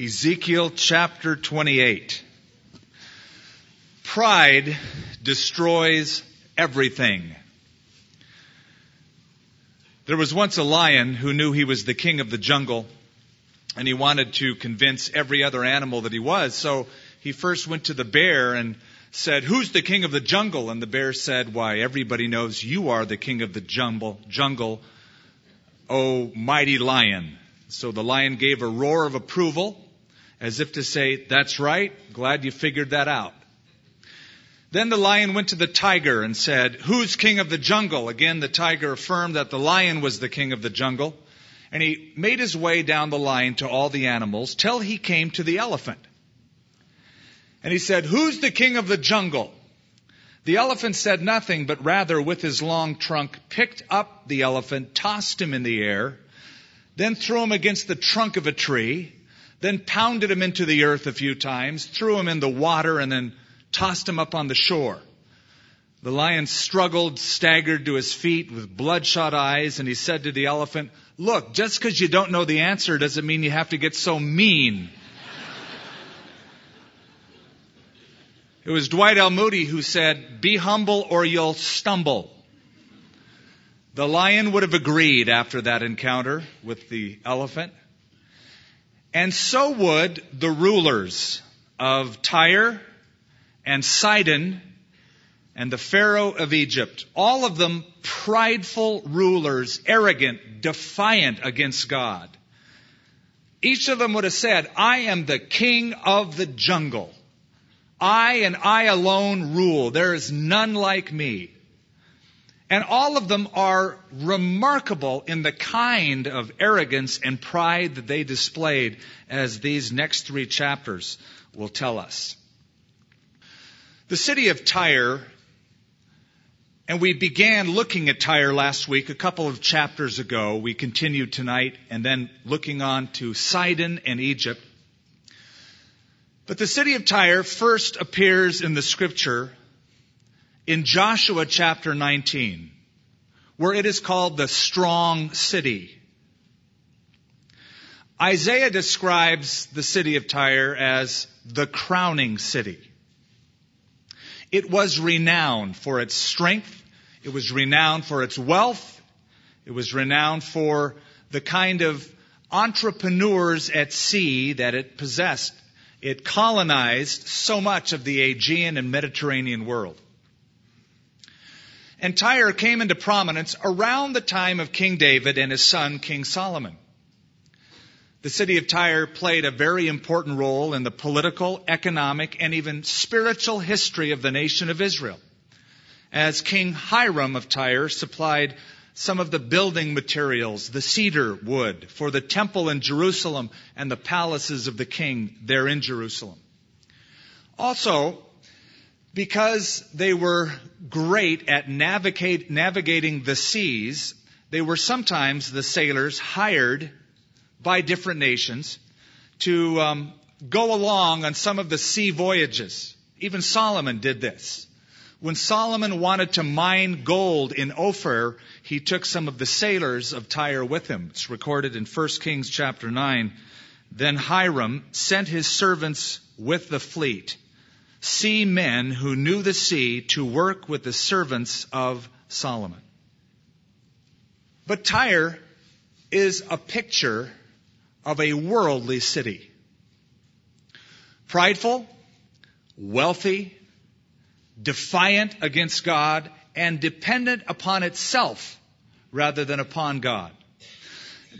Ezekiel chapter 28. Pride destroys everything. There was once a lion who knew he was the king of the jungle, and he wanted to convince every other animal that he was. So he first went to the bear and said, Who's the king of the jungle? And the bear said, Why, everybody knows you are the king of the jungle, jungle, O mighty lion. So the lion gave a roar of approval, as if to say, That's right, glad you figured that out. Then the lion went to the tiger and said, Who's king of the jungle? Again, the tiger affirmed that the lion was the king of the jungle. And he made his way down the line to all the animals till he came to the elephant. And he said, Who's the king of the jungle? The elephant said nothing, but rather with his long trunk picked up the elephant, tossed him in the air, then threw him against the trunk of a tree, then pounded him into the earth a few times, threw him in the water, and then tossed him up on the shore. The lion struggled, staggered to his feet with bloodshot eyes, and he said to the elephant, Look, just because you don't know the answer doesn't mean you have to get so mean. it was Dwight L. Moody who said, Be humble or you'll stumble. The lion would have agreed after that encounter with the elephant. And so would the rulers of Tyre and Sidon and the Pharaoh of Egypt. All of them prideful rulers, arrogant, defiant against God. Each of them would have said, I am the king of the jungle. I and I alone rule. There is none like me. And all of them are remarkable in the kind of arrogance and pride that they displayed, as these next three chapters will tell us. The city of Tyre, and we began looking at Tyre last week, a couple of chapters ago. We continued tonight, and then looking on to Sidon and Egypt. But the city of Tyre first appears in the scripture in Joshua chapter 19, where it is called the strong city. Isaiah describes the city of Tyre as the crowning city. It was renowned for its strength. It was renowned for its wealth. It was renowned for the kind of entrepreneurs at sea that it possessed. It colonized so much of the Aegean and Mediterranean world and Tyre came into prominence around the time of King David and his son, King Solomon. The city of Tyre played a very important role in the political, economic, and even spiritual history of the nation of Israel, as King Hiram of Tyre supplied some of the building materials, the cedar wood, for the temple in Jerusalem and the palaces of the king there in Jerusalem. Also, because they were great at navigate, navigating the seas, they were sometimes the sailors hired by different nations to um, go along on some of the sea voyages. Even Solomon did this. When Solomon wanted to mine gold in Ophir, he took some of the sailors of Tyre with him. It's recorded in 1 Kings chapter 9. Then Hiram sent his servants with the fleet sea men who knew the sea to work with the servants of Solomon. But Tyre is a picture of a worldly city. Prideful, wealthy, defiant against God, and dependent upon itself rather than upon God.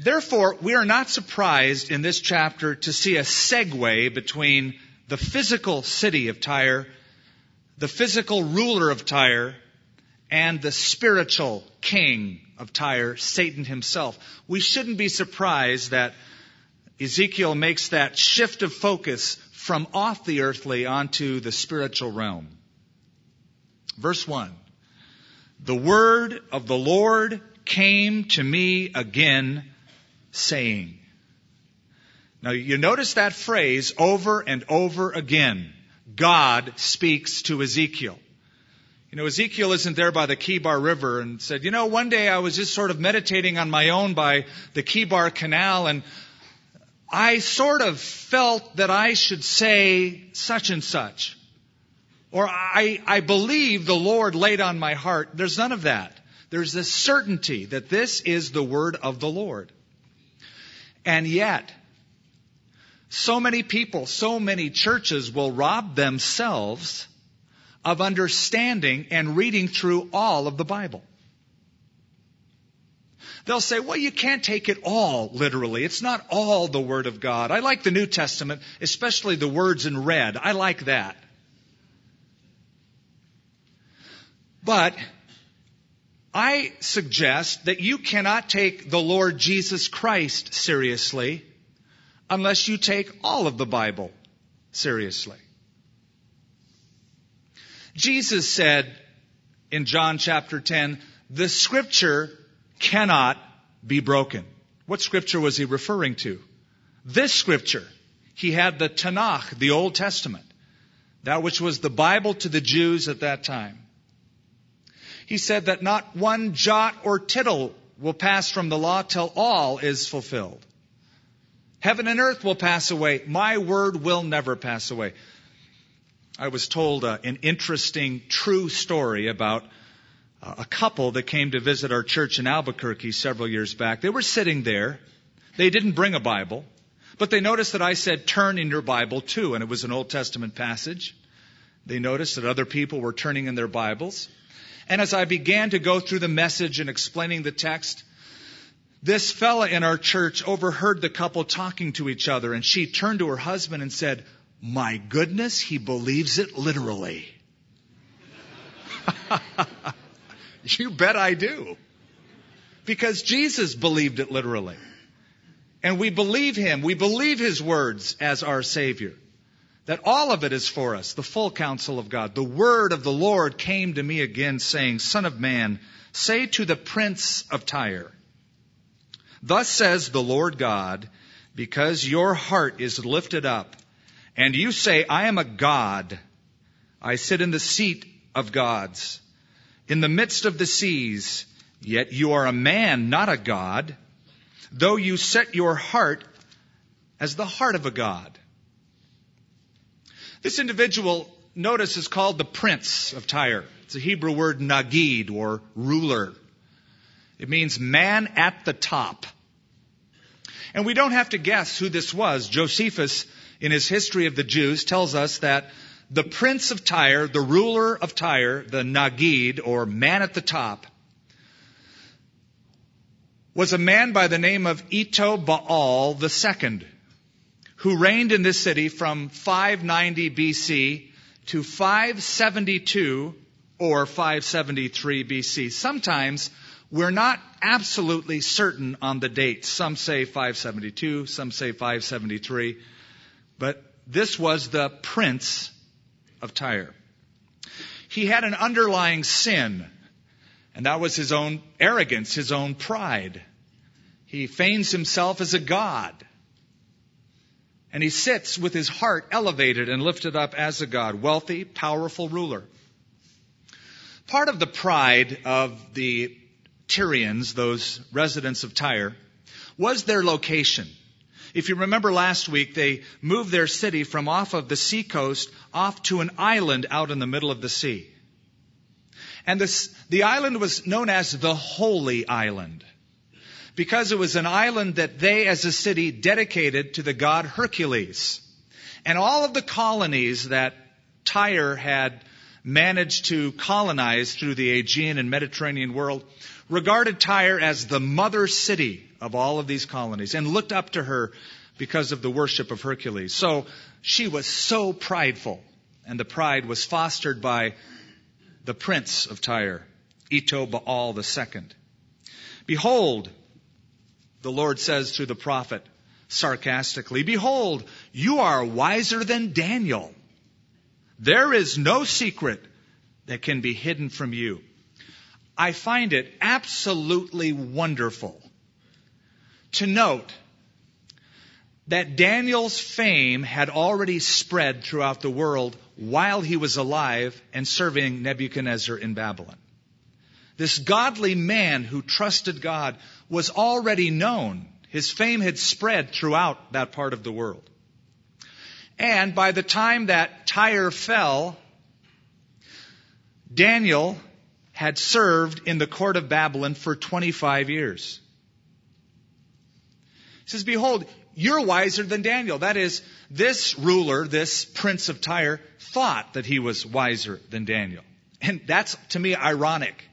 Therefore, we are not surprised in this chapter to see a segue between the physical city of Tyre, the physical ruler of Tyre, and the spiritual king of Tyre, Satan himself. We shouldn't be surprised that Ezekiel makes that shift of focus from off the earthly onto the spiritual realm. Verse 1. The word of the Lord came to me again, saying, now you notice that phrase over and over again. God speaks to Ezekiel. You know, Ezekiel isn't there by the Chebar River and said, you know, one day I was just sort of meditating on my own by the Chebar Canal and I sort of felt that I should say such and such. Or I, I believe the Lord laid on my heart. There's none of that. There's this certainty that this is the word of the Lord. And yet, so many people, so many churches will rob themselves of understanding and reading through all of the Bible. They'll say, well, you can't take it all literally. It's not all the Word of God. I like the New Testament, especially the words in red. I like that. But I suggest that you cannot take the Lord Jesus Christ seriously unless you take all of the Bible seriously. Jesus said in John chapter 10, the scripture cannot be broken. What scripture was he referring to? This scripture. He had the Tanakh, the Old Testament, that which was the Bible to the Jews at that time. He said that not one jot or tittle will pass from the law till all is fulfilled. Heaven and earth will pass away. My word will never pass away. I was told uh, an interesting, true story about uh, a couple that came to visit our church in Albuquerque several years back. They were sitting there. They didn't bring a Bible, but they noticed that I said, turn in your Bible too, and it was an Old Testament passage. They noticed that other people were turning in their Bibles. And as I began to go through the message and explaining the text, this fella in our church overheard the couple talking to each other, and she turned to her husband and said, my goodness, he believes it literally. you bet I do. Because Jesus believed it literally. And we believe him. We believe his words as our Savior. That all of it is for us, the full counsel of God. The word of the Lord came to me again, saying, Son of man, say to the prince of Tyre, Thus says the Lord God, because your heart is lifted up and you say, I am a God. I sit in the seat of gods, in the midst of the seas, yet you are a man, not a God, though you set your heart as the heart of a God. This individual, notice, is called the prince of Tyre. It's a Hebrew word nagid or ruler. It means man at the top. And we don't have to guess who this was. Josephus in his history of the Jews tells us that the prince of Tyre, the ruler of Tyre, the Nagid, or man at the top, was a man by the name of Ithobaal II, who reigned in this city from 590 BC to 572 or 573 BC. Sometimes we're not absolutely certain on the dates. Some say 572, some say 573. But this was the prince of Tyre. He had an underlying sin, and that was his own arrogance, his own pride. He feigns himself as a god. And he sits with his heart elevated and lifted up as a god, wealthy, powerful ruler. Part of the pride of the Tyrians, those residents of Tyre, was their location. If you remember last week, they moved their city from off of the seacoast off to an island out in the middle of the sea. And this, the island was known as the Holy Island because it was an island that they as a city dedicated to the god Hercules. And all of the colonies that Tyre had managed to colonize through the Aegean and Mediterranean world regarded Tyre as the mother city of all of these colonies and looked up to her because of the worship of Hercules. So she was so prideful, and the pride was fostered by the prince of Tyre, Ithobaal II. Behold, the Lord says through the prophet sarcastically, Behold, you are wiser than Daniel. There is no secret that can be hidden from you. I find it absolutely wonderful to note that Daniel's fame had already spread throughout the world while he was alive and serving Nebuchadnezzar in Babylon. This godly man who trusted God was already known. His fame had spread throughout that part of the world. And by the time that Tyre fell, Daniel had served in the court of Babylon for 25 years. He says, Behold, you're wiser than Daniel. That is, this ruler, this prince of Tyre, thought that he was wiser than Daniel. And that's, to me, ironic.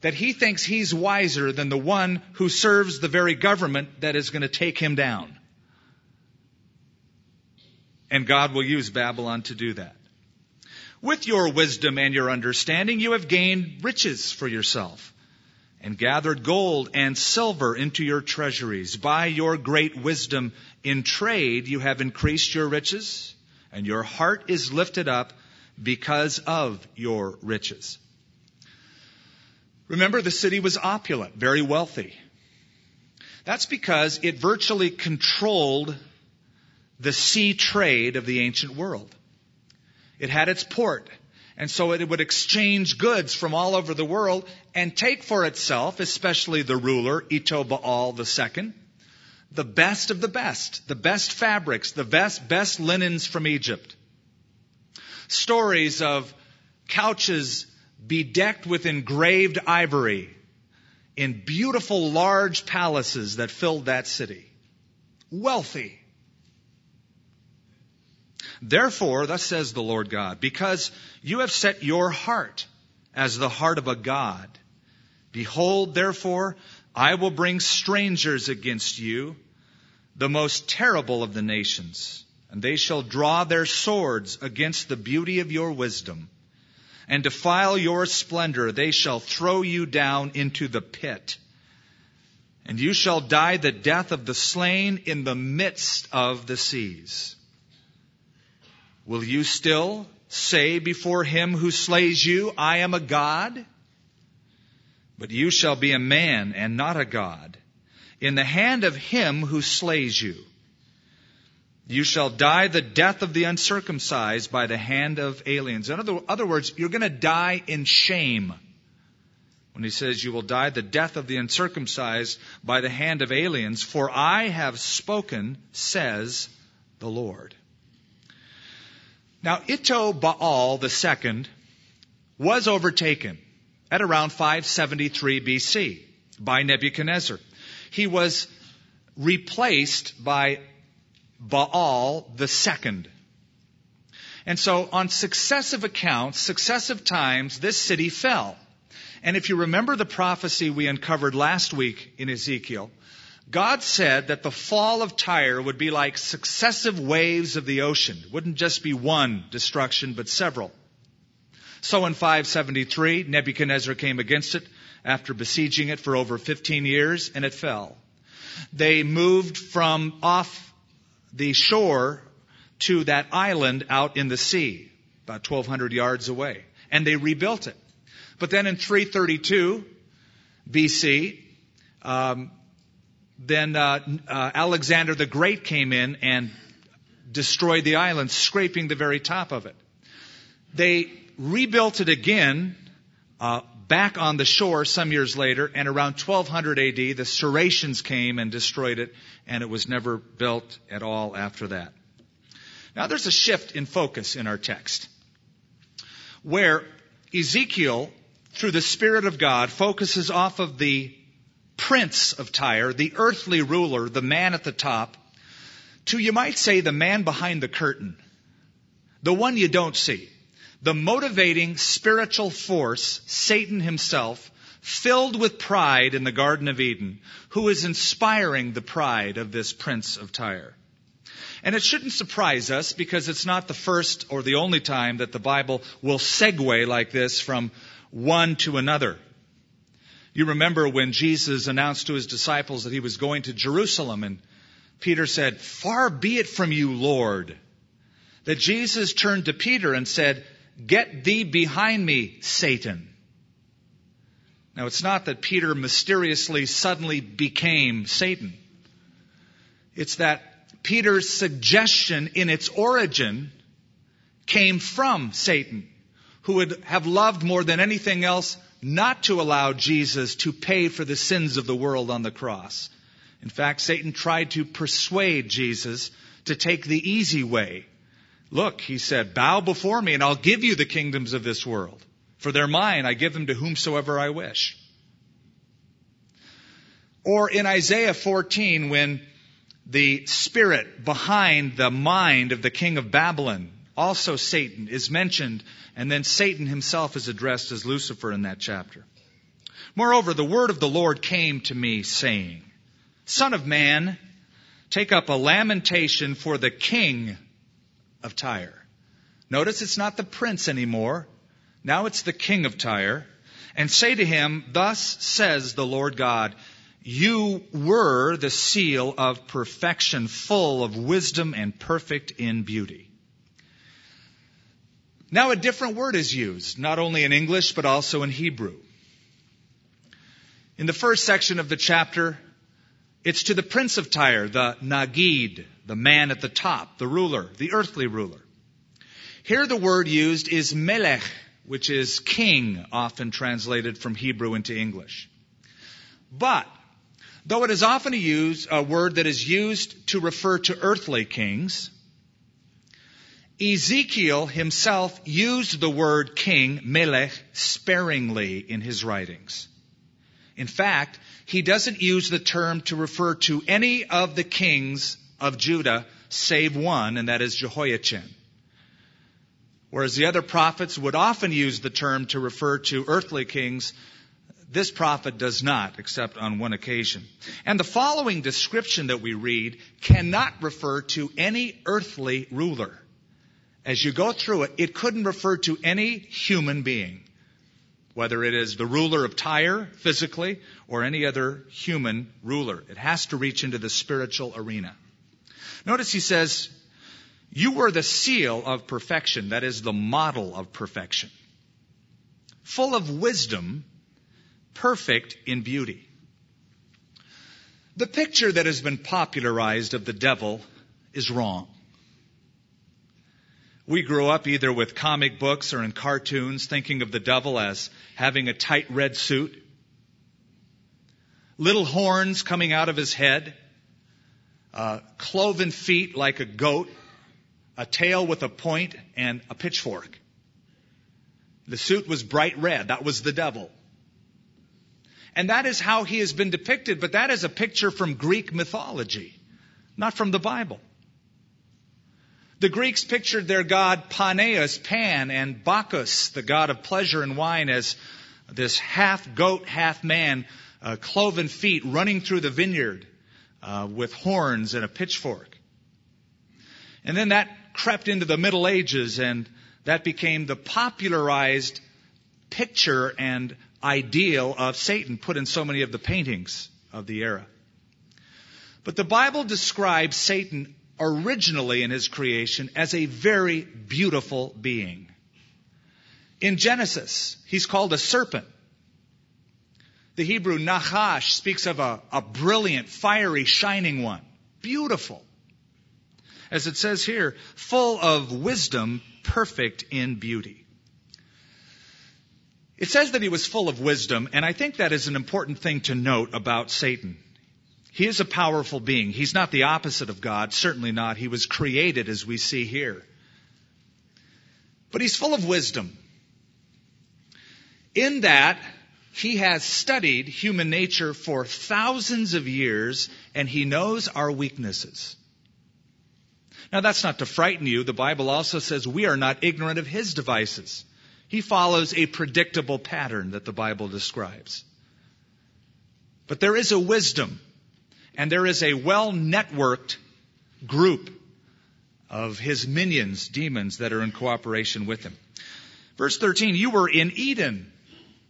That he thinks he's wiser than the one who serves the very government that is going to take him down. And God will use Babylon to do that. With your wisdom and your understanding, you have gained riches for yourself and gathered gold and silver into your treasuries. By your great wisdom in trade, you have increased your riches, and your heart is lifted up because of your riches. Remember, the city was opulent, very wealthy. That's because it virtually controlled the sea trade of the ancient world. It had its port. And so it would exchange goods from all over the world and take for itself, especially the ruler, Ithobaal II, the best of the best, the best fabrics, the best, best linens from Egypt. Stories of couches bedecked with engraved ivory in beautiful large palaces that filled that city. Wealthy. Therefore, thus says the Lord God, because you have set your heart as the heart of a God, behold, therefore, I will bring strangers against you, the most terrible of the nations, and they shall draw their swords against the beauty of your wisdom, and defile your splendor. They shall throw you down into the pit. And you shall die the death of the slain in the midst of the seas. Will you still say before him who slays you, I am a God? But you shall be a man and not a God in the hand of him who slays you. You shall die the death of the uncircumcised by the hand of aliens. In other, other words, you're going to die in shame. When he says you will die the death of the uncircumcised by the hand of aliens, for I have spoken, says the Lord. Now, Itto II was overtaken at around 573 BC by Nebuchadnezzar. He was replaced by Baal II. And so, on successive accounts, successive times, this city fell. And if you remember the prophecy we uncovered last week in Ezekiel, God said that the fall of Tyre would be like successive waves of the ocean. It wouldn't just be one destruction, but several. So in 573, Nebuchadnezzar came against it after besieging it for over 15 years, and it fell. They moved from off the shore to that island out in the sea, about 1,200 yards away, and they rebuilt it. But then in 332 BC, um, then uh, uh, Alexander the Great came in and destroyed the island, scraping the very top of it. They rebuilt it again uh, back on the shore some years later, and around 1200 AD, the Saracens came and destroyed it, and it was never built at all after that. Now there's a shift in focus in our text, where Ezekiel, through the Spirit of God, focuses off of the prince of Tyre, the earthly ruler, the man at the top, to, you might say, the man behind the curtain, the one you don't see, the motivating spiritual force, Satan himself, filled with pride in the Garden of Eden, who is inspiring the pride of this prince of Tyre. And it shouldn't surprise us because it's not the first or the only time that the Bible will segue like this from one to another. You remember when Jesus announced to his disciples that he was going to Jerusalem and Peter said, Far be it from you, Lord. That Jesus turned to Peter and said, Get thee behind me, Satan. Now it's not that Peter mysteriously suddenly became Satan. It's that Peter's suggestion in its origin came from Satan, who would have loved more than anything else not to allow Jesus to pay for the sins of the world on the cross. In fact, Satan tried to persuade Jesus to take the easy way. Look, he said, bow before me and I'll give you the kingdoms of this world. For they're mine, I give them to whomsoever I wish. Or in Isaiah 14, when the spirit behind the mind of the king of Babylon, also Satan, is mentioned, and then Satan himself is addressed as Lucifer in that chapter. Moreover, the word of the Lord came to me saying, Son of man, take up a lamentation for the king of Tyre. Notice it's not the prince anymore. Now it's the king of Tyre. And say to him, Thus says the Lord God, You were the seal of perfection, full of wisdom and perfect in beauty. Now a different word is used, not only in English, but also in Hebrew. In the first section of the chapter, it's to the prince of Tyre, the Nagid, the man at the top, the ruler, the earthly ruler. Here the word used is melech, which is king, often translated from Hebrew into English. But, though it is often a, use, a word that is used to refer to earthly kings, Ezekiel himself used the word king, melech, sparingly in his writings. In fact, he doesn't use the term to refer to any of the kings of Judah save one, and that is Jehoiachin. Whereas the other prophets would often use the term to refer to earthly kings, this prophet does not, except on one occasion. And the following description that we read cannot refer to any earthly ruler. As you go through it, it couldn't refer to any human being whether it is the ruler of Tyre physically or any other human ruler. It has to reach into the spiritual arena. Notice he says, You were the seal of perfection, that is the model of perfection, full of wisdom, perfect in beauty. The picture that has been popularized of the devil is wrong. We grew up either with comic books or in cartoons thinking of the devil as having a tight red suit, little horns coming out of his head, uh, cloven feet like a goat, a tail with a point, and a pitchfork. The suit was bright red. That was the devil. And that is how he has been depicted, but that is a picture from Greek mythology, not from the Bible. The Greeks pictured their god Paneus, Pan, and Bacchus, the god of pleasure and wine, as this half goat, half man, uh, cloven feet running through the vineyard uh, with horns and a pitchfork. And then that crept into the Middle Ages, and that became the popularized picture and ideal of Satan put in so many of the paintings of the era. But the Bible describes Satan originally in his creation as a very beautiful being. In Genesis, he's called a serpent. The Hebrew Nachash speaks of a, a brilliant, fiery, shining one. Beautiful. As it says here, full of wisdom, perfect in beauty. It says that he was full of wisdom, and I think that is an important thing to note about Satan. He is a powerful being. He's not the opposite of God, certainly not. He was created as we see here. But he's full of wisdom. In that, he has studied human nature for thousands of years and he knows our weaknesses. Now that's not to frighten you. The Bible also says we are not ignorant of his devices. He follows a predictable pattern that the Bible describes. But there is a wisdom and there is a well networked group of his minions, demons, that are in cooperation with him. Verse 13, you were in Eden,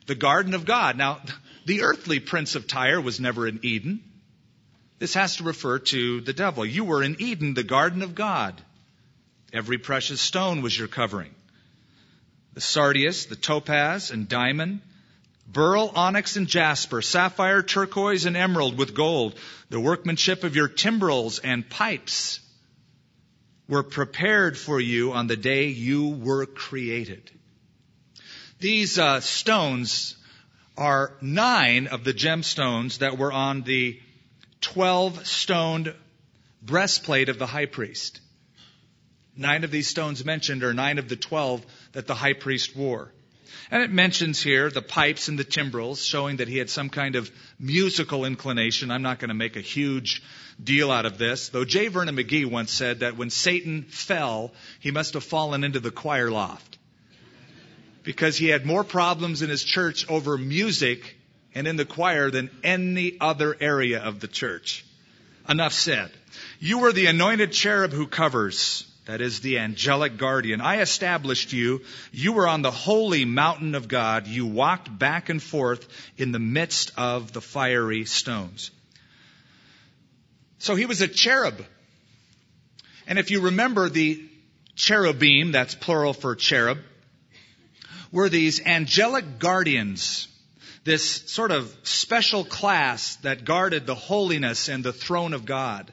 the garden of God. Now, the earthly prince of Tyre was never in Eden. This has to refer to the devil. You were in Eden, the garden of God. Every precious stone was your covering. The sardius, the topaz, and diamond, beryl, onyx, and jasper, sapphire, turquoise, and emerald with gold. The workmanship of your timbrels and pipes were prepared for you on the day you were created. These uh, stones are nine of the gemstones that were on the 12 stoned breastplate of the high priest. Nine of these stones mentioned are nine of the 12 that the high priest wore. And it mentions here the pipes and the timbrels, showing that he had some kind of musical inclination. I'm not going to make a huge deal out of this, though J. Vernon McGee once said that when Satan fell, he must have fallen into the choir loft. Because he had more problems in his church over music and in the choir than any other area of the church. Enough said. You were the anointed cherub who covers. That is the angelic guardian. I established you. You were on the holy mountain of God. You walked back and forth in the midst of the fiery stones. So he was a cherub. And if you remember the cherubim, that's plural for cherub, were these angelic guardians, this sort of special class that guarded the holiness and the throne of God.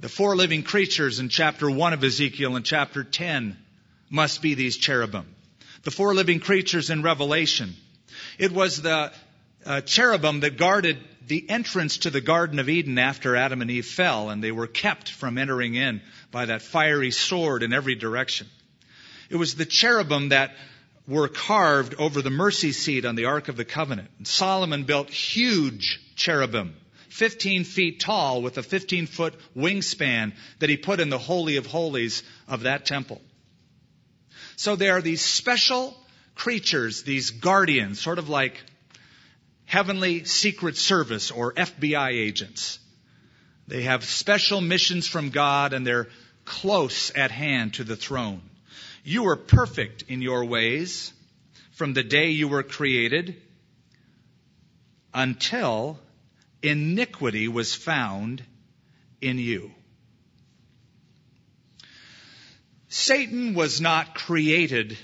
The four living creatures in chapter 1 of Ezekiel and chapter 10 must be these cherubim. The four living creatures in Revelation. It was the uh, cherubim that guarded the entrance to the Garden of Eden after Adam and Eve fell, and they were kept from entering in by that fiery sword in every direction. It was the cherubim that were carved over the mercy seat on the Ark of the Covenant. Solomon built huge cherubim 15 feet tall with a 15 foot wingspan that he put in the Holy of Holies of that temple. So there are these special creatures, these guardians, sort of like heavenly secret service or FBI agents. They have special missions from God and they're close at hand to the throne. You were perfect in your ways from the day you were created until iniquity was found in you. Satan was not created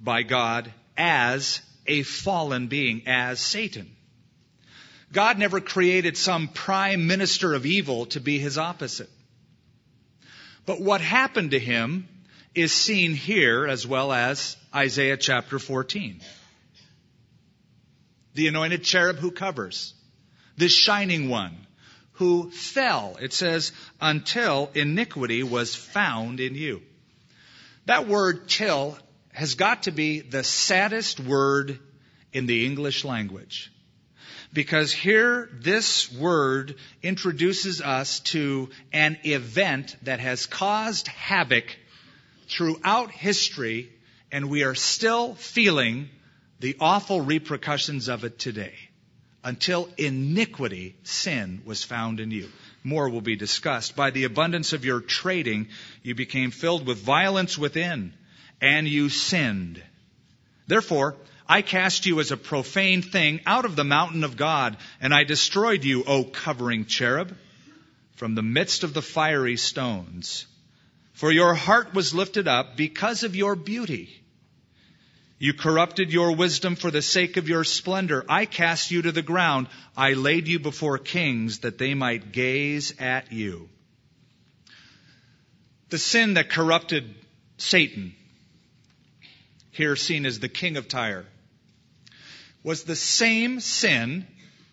by God as a fallen being, as Satan. God never created some prime minister of evil to be his opposite. But what happened to him is seen here as well as Isaiah chapter 14. The anointed cherub who covers this shining one who fell, it says, until iniquity was found in you. That word till has got to be the saddest word in the English language. Because here, this word introduces us to an event that has caused havoc throughout history, and we are still feeling the awful repercussions of it today until iniquity, sin, was found in you. More will be discussed. By the abundance of your trading, you became filled with violence within, and you sinned. Therefore, I cast you as a profane thing out of the mountain of God, and I destroyed you, O covering cherub, from the midst of the fiery stones. For your heart was lifted up because of your beauty you corrupted your wisdom for the sake of your splendor. I cast you to the ground. I laid you before kings that they might gaze at you. The sin that corrupted Satan, here seen as the king of Tyre, was the same sin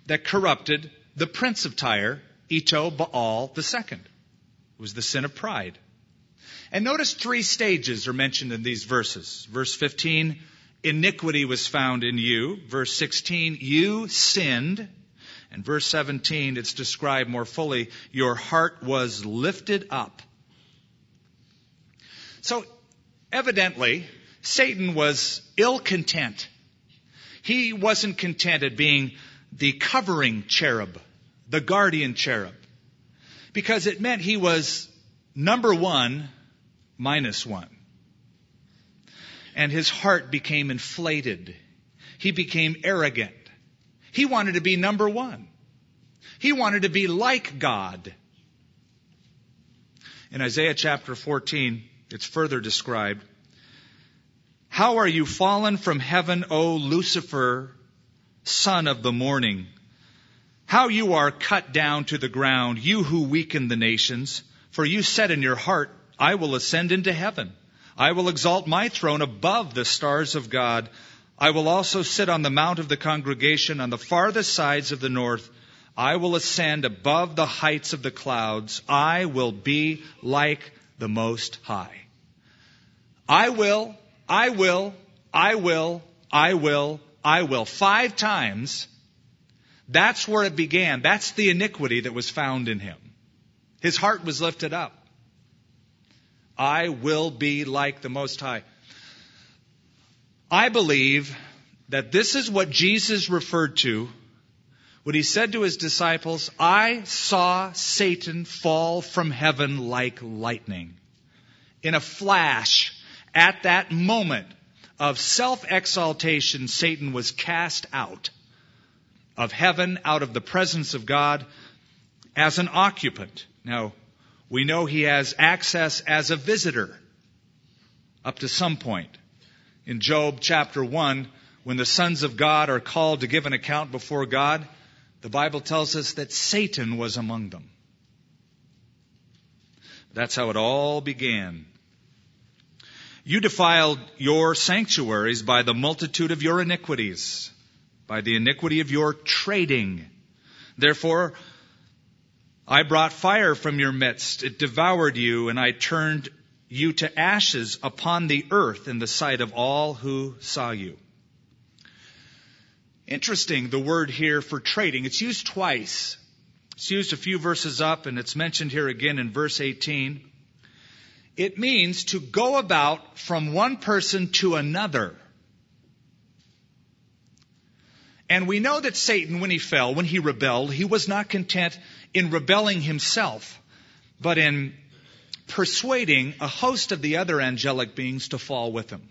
that corrupted the prince of Tyre, Ithobaal II. It was the sin of pride. And notice three stages are mentioned in these verses. Verse 15, iniquity was found in you. Verse 16, you sinned. And verse 17, it's described more fully, your heart was lifted up. So, evidently, Satan was ill content. He wasn't content at being the covering cherub, the guardian cherub, because it meant he was number one minus one and his heart became inflated. He became arrogant. He wanted to be number one. He wanted to be like God. In Isaiah chapter 14, it's further described. How are you fallen from heaven, O Lucifer, son of the morning? How you are cut down to the ground, you who weaken the nations. For you said in your heart, I will ascend into heaven. I will exalt my throne above the stars of God. I will also sit on the mount of the congregation on the farthest sides of the north. I will ascend above the heights of the clouds. I will be like the Most High. I will, I will, I will, I will, I will. Five times. That's where it began. That's the iniquity that was found in him. His heart was lifted up. I will be like the Most High. I believe that this is what Jesus referred to when he said to his disciples, I saw Satan fall from heaven like lightning. In a flash, at that moment of self exaltation, Satan was cast out of heaven, out of the presence of God, as an occupant. Now, we know he has access as a visitor up to some point. In Job chapter 1, when the sons of God are called to give an account before God, the Bible tells us that Satan was among them. That's how it all began. You defiled your sanctuaries by the multitude of your iniquities, by the iniquity of your trading. Therefore, I brought fire from your midst. It devoured you, and I turned you to ashes upon the earth in the sight of all who saw you. Interesting, the word here for trading. It's used twice. It's used a few verses up, and it's mentioned here again in verse 18. It means to go about from one person to another. And we know that Satan, when he fell, when he rebelled, he was not content in rebelling himself, but in persuading a host of the other angelic beings to fall with him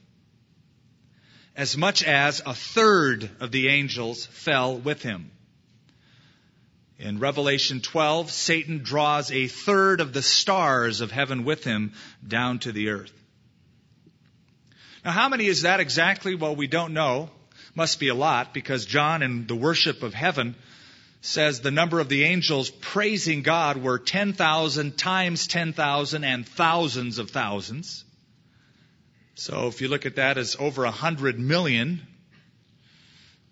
as much as a third of the angels fell with him. In Revelation 12, Satan draws a third of the stars of heaven with him down to the earth. Now, how many is that exactly? Well, we don't know. Must be a lot because John in the worship of heaven says the number of the angels praising God were 10,000 times 10,000 and thousands of thousands. So if you look at that as over a hundred million,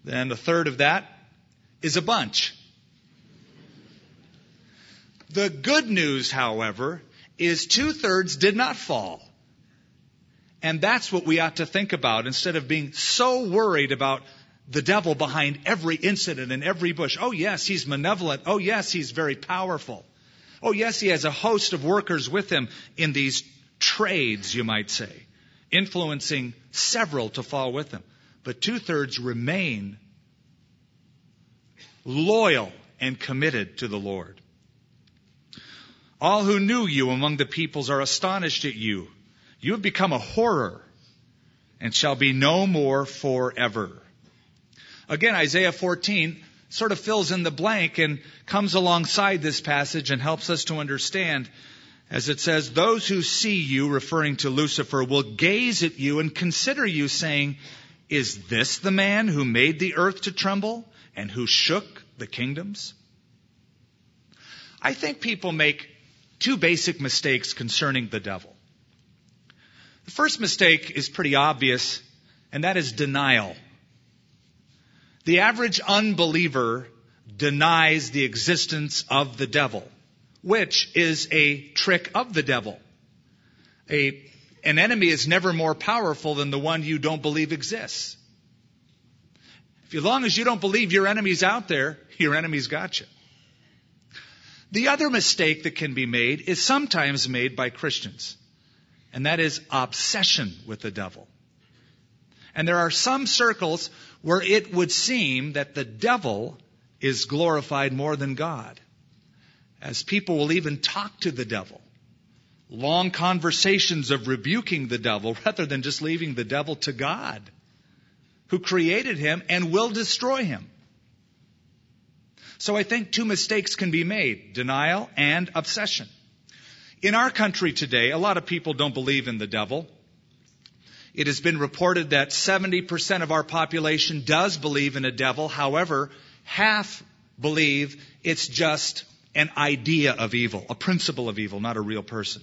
then a third of that is a bunch. The good news, however, is two thirds did not fall. And that's what we ought to think about instead of being so worried about the devil behind every incident and every bush. Oh yes, he's malevolent. Oh yes, he's very powerful. Oh yes, he has a host of workers with him in these trades, you might say influencing several to fall with him. But two thirds remain loyal and committed to the Lord. All who knew you among the peoples are astonished at you. You have become a horror and shall be no more forever. Again, Isaiah 14 sort of fills in the blank and comes alongside this passage and helps us to understand as it says, those who see you, referring to Lucifer, will gaze at you and consider you, saying, Is this the man who made the earth to tremble and who shook the kingdoms? I think people make two basic mistakes concerning the devil. The first mistake is pretty obvious, and that is denial. The average unbeliever denies the existence of the devil which is a trick of the devil. A, an enemy is never more powerful than the one you don't believe exists. If, as long as you don't believe your enemy's out there, your enemy's got you. The other mistake that can be made is sometimes made by Christians, and that is obsession with the devil. And there are some circles where it would seem that the devil is glorified more than God as people will even talk to the devil. Long conversations of rebuking the devil rather than just leaving the devil to God, who created him and will destroy him. So I think two mistakes can be made denial and obsession. In our country today, a lot of people don't believe in the devil. It has been reported that 70% of our population does believe in a devil. However, half believe it's just an idea of evil, a principle of evil, not a real person.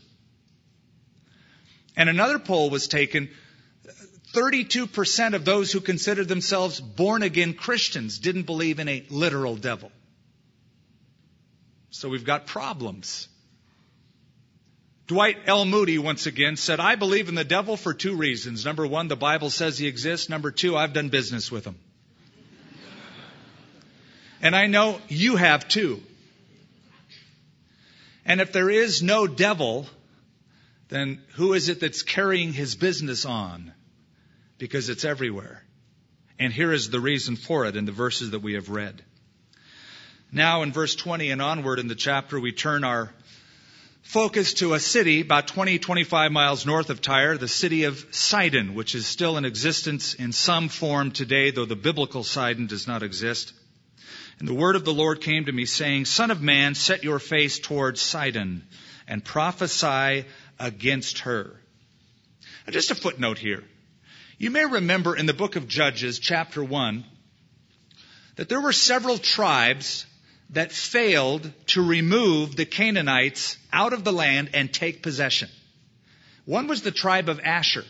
And another poll was taken. 32% of those who considered themselves born again Christians didn't believe in a literal devil. So we've got problems. Dwight L. Moody once again said, I believe in the devil for two reasons. Number one, the Bible says he exists. Number two, I've done business with him. and I know you have too. And if there is no devil, then who is it that's carrying his business on? Because it's everywhere. And here is the reason for it in the verses that we have read. Now, in verse 20 and onward in the chapter, we turn our focus to a city about 20, 25 miles north of Tyre, the city of Sidon, which is still in existence in some form today, though the biblical Sidon does not exist. And the word of the Lord came to me saying, Son of man, set your face towards Sidon and prophesy against her. Now, just a footnote here. You may remember in the book of Judges, chapter 1, that there were several tribes that failed to remove the Canaanites out of the land and take possession. One was the tribe of Asher.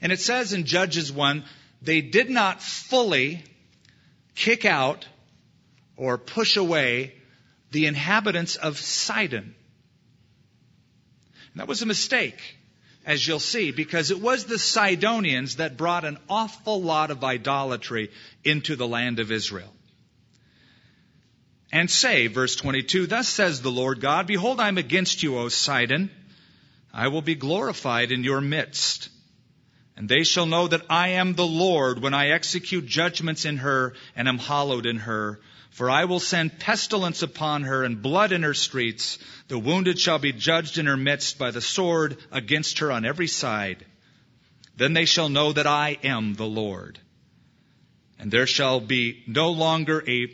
And it says in Judges 1, they did not fully kick out or push away the inhabitants of Sidon. And that was a mistake, as you'll see, because it was the Sidonians that brought an awful lot of idolatry into the land of Israel and say, verse 22, Thus says the Lord God, Behold, I am against you, O Sidon. I will be glorified in your midst. And they shall know that I am the Lord when I execute judgments in her and am hallowed in her. For I will send pestilence upon her and blood in her streets. The wounded shall be judged in her midst by the sword against her on every side. Then they shall know that I am the Lord. And there shall be no longer a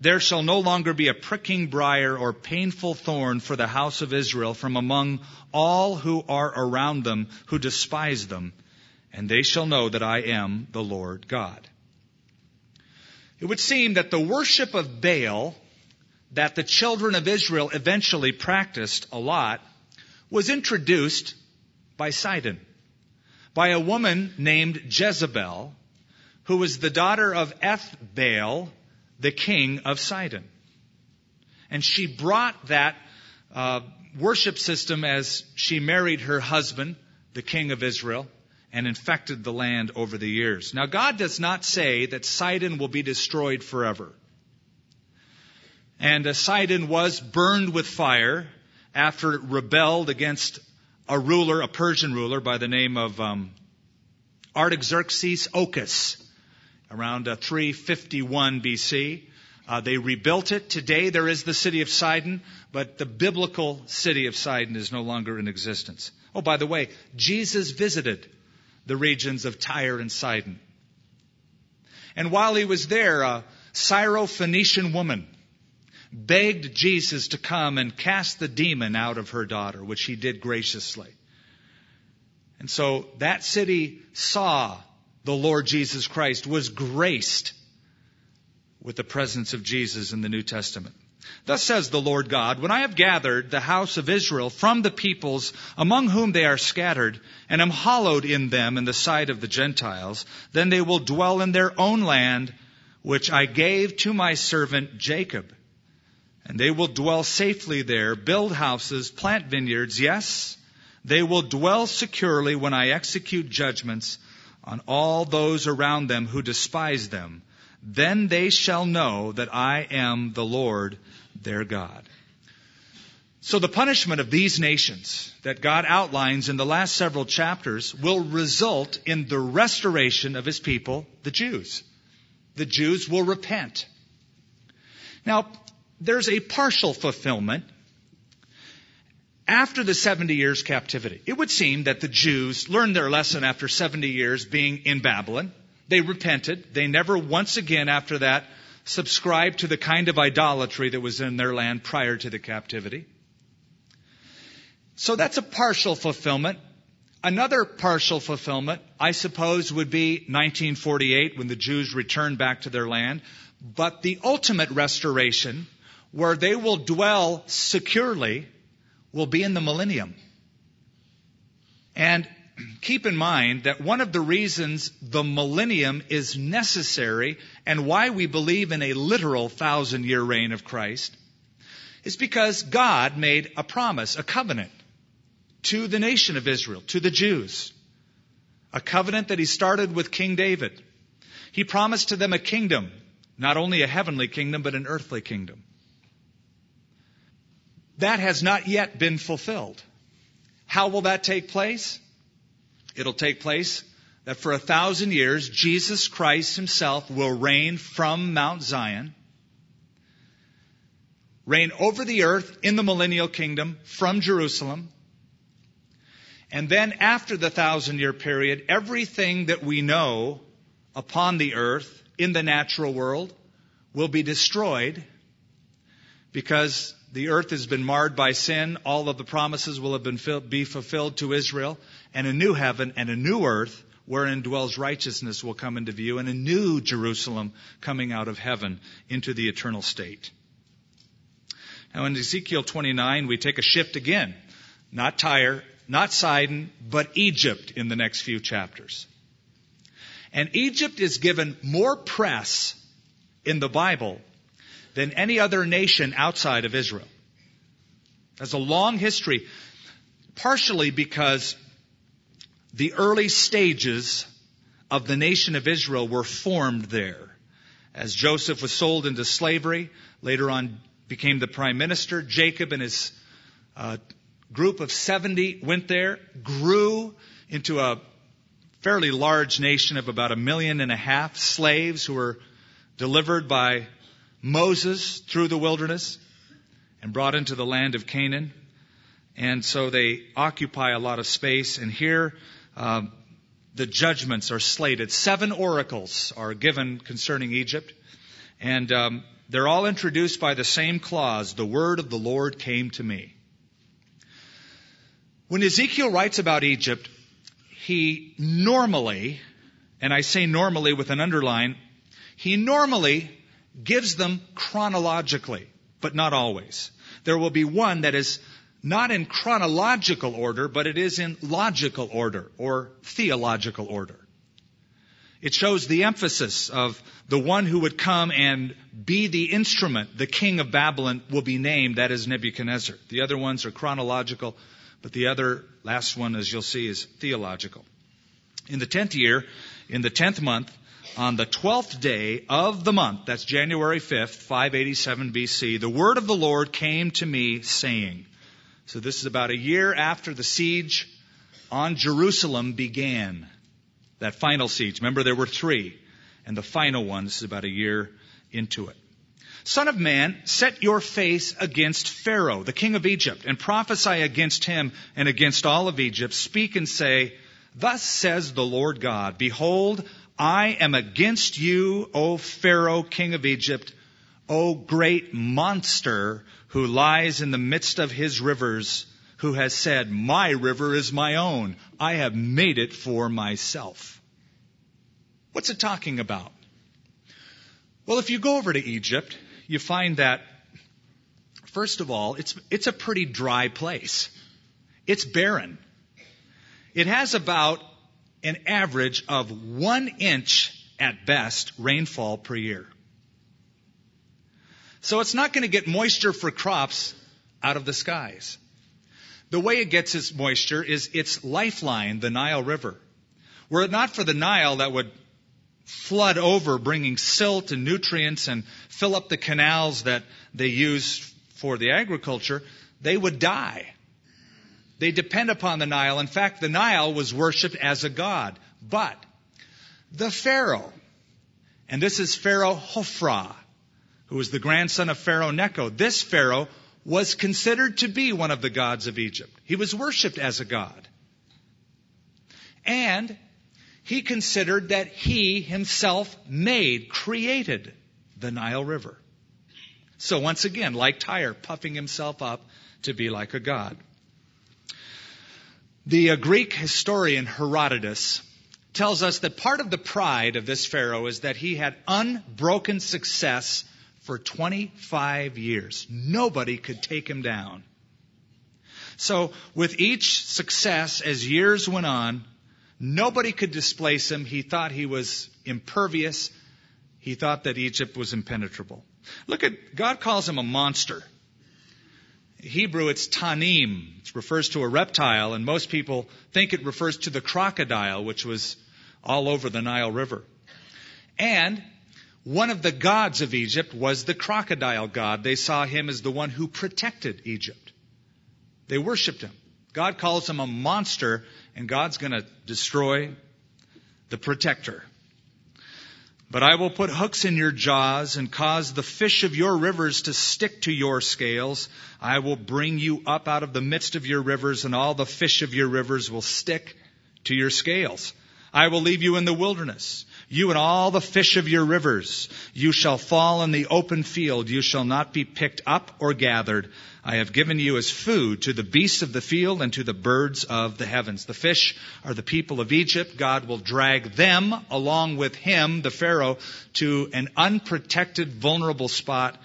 there shall no longer be a pricking briar or painful thorn for the house of Israel from among all who are around them who despise them, and they shall know that I am the Lord God. It would seem that the worship of Baal that the children of Israel eventually practiced a lot was introduced by Sidon, by a woman named Jezebel, who was the daughter of Ethbaal, the king of Sidon. And she brought that uh, worship system as she married her husband, the king of Israel, and infected the land over the years. Now, God does not say that Sidon will be destroyed forever. And uh, Sidon was burned with fire after it rebelled against a ruler, a Persian ruler by the name of um, Artaxerxes Ochus around uh, 351 BC. Uh, they rebuilt it. Today there is the city of Sidon, but the biblical city of Sidon is no longer in existence. Oh, by the way, Jesus visited the regions of Tyre and Sidon. And while he was there, a Syrophoenician woman begged Jesus to come and cast the demon out of her daughter, which he did graciously. And so that city saw the Lord Jesus Christ, was graced with the presence of Jesus in the New Testament. Thus says the Lord God, when I have gathered the house of Israel from the peoples among whom they are scattered, and am hallowed in them in the sight of the Gentiles, then they will dwell in their own land, which I gave to my servant Jacob. And they will dwell safely there, build houses, plant vineyards. Yes, they will dwell securely when I execute judgments on all those around them who despise them. Then they shall know that I am the Lord their God. So the punishment of these nations that God outlines in the last several chapters will result in the restoration of his people, the Jews. The Jews will repent. Now, there's a partial fulfillment after the 70 years captivity. It would seem that the Jews learned their lesson after 70 years being in Babylon. They repented. They never once again after that subscribed to the kind of idolatry that was in their land prior to the captivity. So that's a partial fulfillment. Another partial fulfillment, I suppose, would be 1948 when the Jews returned back to their land. But the ultimate restoration, where they will dwell securely will be in the millennium. And keep in mind that one of the reasons the millennium is necessary and why we believe in a literal thousand year reign of Christ is because God made a promise, a covenant to the nation of Israel, to the Jews. A covenant that he started with King David. He promised to them a kingdom, not only a heavenly kingdom, but an earthly kingdom. That has not yet been fulfilled. How will that take place? It'll take place that for a thousand years, Jesus Christ himself will reign from Mount Zion, reign over the earth in the millennial kingdom from Jerusalem. And then after the thousand year period, everything that we know upon the earth in the natural world will be destroyed because the earth has been marred by sin. All of the promises will have been be fulfilled to Israel and a new heaven and a new earth wherein dwells righteousness will come into view and a new Jerusalem coming out of heaven into the eternal state. Now in Ezekiel 29, we take a shift again. Not Tyre, not Sidon, but Egypt in the next few chapters. And Egypt is given more press in the Bible than any other nation outside of Israel. Has a long history, partially because the early stages of the nation of Israel were formed there. As Joseph was sold into slavery, later on became the prime minister, Jacob and his uh, group of 70 went there, grew into a fairly large nation of about a million and a half slaves who were delivered by Moses through the wilderness and brought into the land of Canaan. And so they occupy a lot of space. And here uh, the judgments are slated. Seven oracles are given concerning Egypt, and um, they're all introduced by the same clause the word of the Lord came to me. When Ezekiel writes about Egypt, he normally, and I say normally with an underline, he normally gives them chronologically, but not always. There will be one that is not in chronological order, but it is in logical order or theological order. It shows the emphasis of the one who would come and be the instrument. The king of Babylon will be named, that is Nebuchadnezzar. The other ones are chronological, but the other last one, as you'll see, is theological. In the tenth year, in the tenth month, on the twelfth day of the month, that's January 5th, 587 BC, the word of the Lord came to me saying, so this is about a year after the siege on Jerusalem began. That final siege. Remember, there were three. And the final one, this is about a year into it. Son of man, set your face against Pharaoh, the king of Egypt, and prophesy against him and against all of Egypt. Speak and say, Thus says the Lord God, Behold, I am against you, O Pharaoh, king of Egypt, O great monster who lies in the midst of his rivers, who has said, My river is my own. I have made it for myself. What's it talking about? Well, if you go over to Egypt, you find that, first of all, it's, it's a pretty dry place. It's barren. It has about an average of one inch at best rainfall per year. So it's not going to get moisture for crops out of the skies. The way it gets its moisture is its lifeline, the Nile River. Were it not for the Nile that would flood over, bringing silt and nutrients and fill up the canals that they use for the agriculture, they would die. They depend upon the Nile. In fact, the Nile was worshipped as a god. But the Pharaoh, and this is Pharaoh Hophra, who was the grandson of Pharaoh Necho. This Pharaoh was considered to be one of the gods of Egypt. He was worshiped as a god. And he considered that he himself made, created the Nile River. So once again, like Tyre, puffing himself up to be like a god. The uh, Greek historian Herodotus tells us that part of the pride of this Pharaoh is that he had unbroken success for 25 years. Nobody could take him down. So, with each success as years went on, nobody could displace him. He thought he was impervious. He thought that Egypt was impenetrable. Look at, God calls him a monster. Hebrew, it's tanim. It refers to a reptile, and most people think it refers to the crocodile, which was all over the Nile River. And one of the gods of Egypt was the crocodile god. They saw him as the one who protected Egypt. They worshiped him. God calls him a monster, and God's going to destroy the protector. But I will put hooks in your jaws and cause the fish of your rivers to stick to your scales. I will bring you up out of the midst of your rivers, and all the fish of your rivers will stick to your scales. I will leave you in the wilderness, you and all the fish of your rivers. You shall fall in the open field. You shall not be picked up or gathered. I have given you as food to the beasts of the field and to the birds of the heavens. The fish are the people of Egypt. God will drag them along with him, the Pharaoh, to an unprotected, vulnerable spot,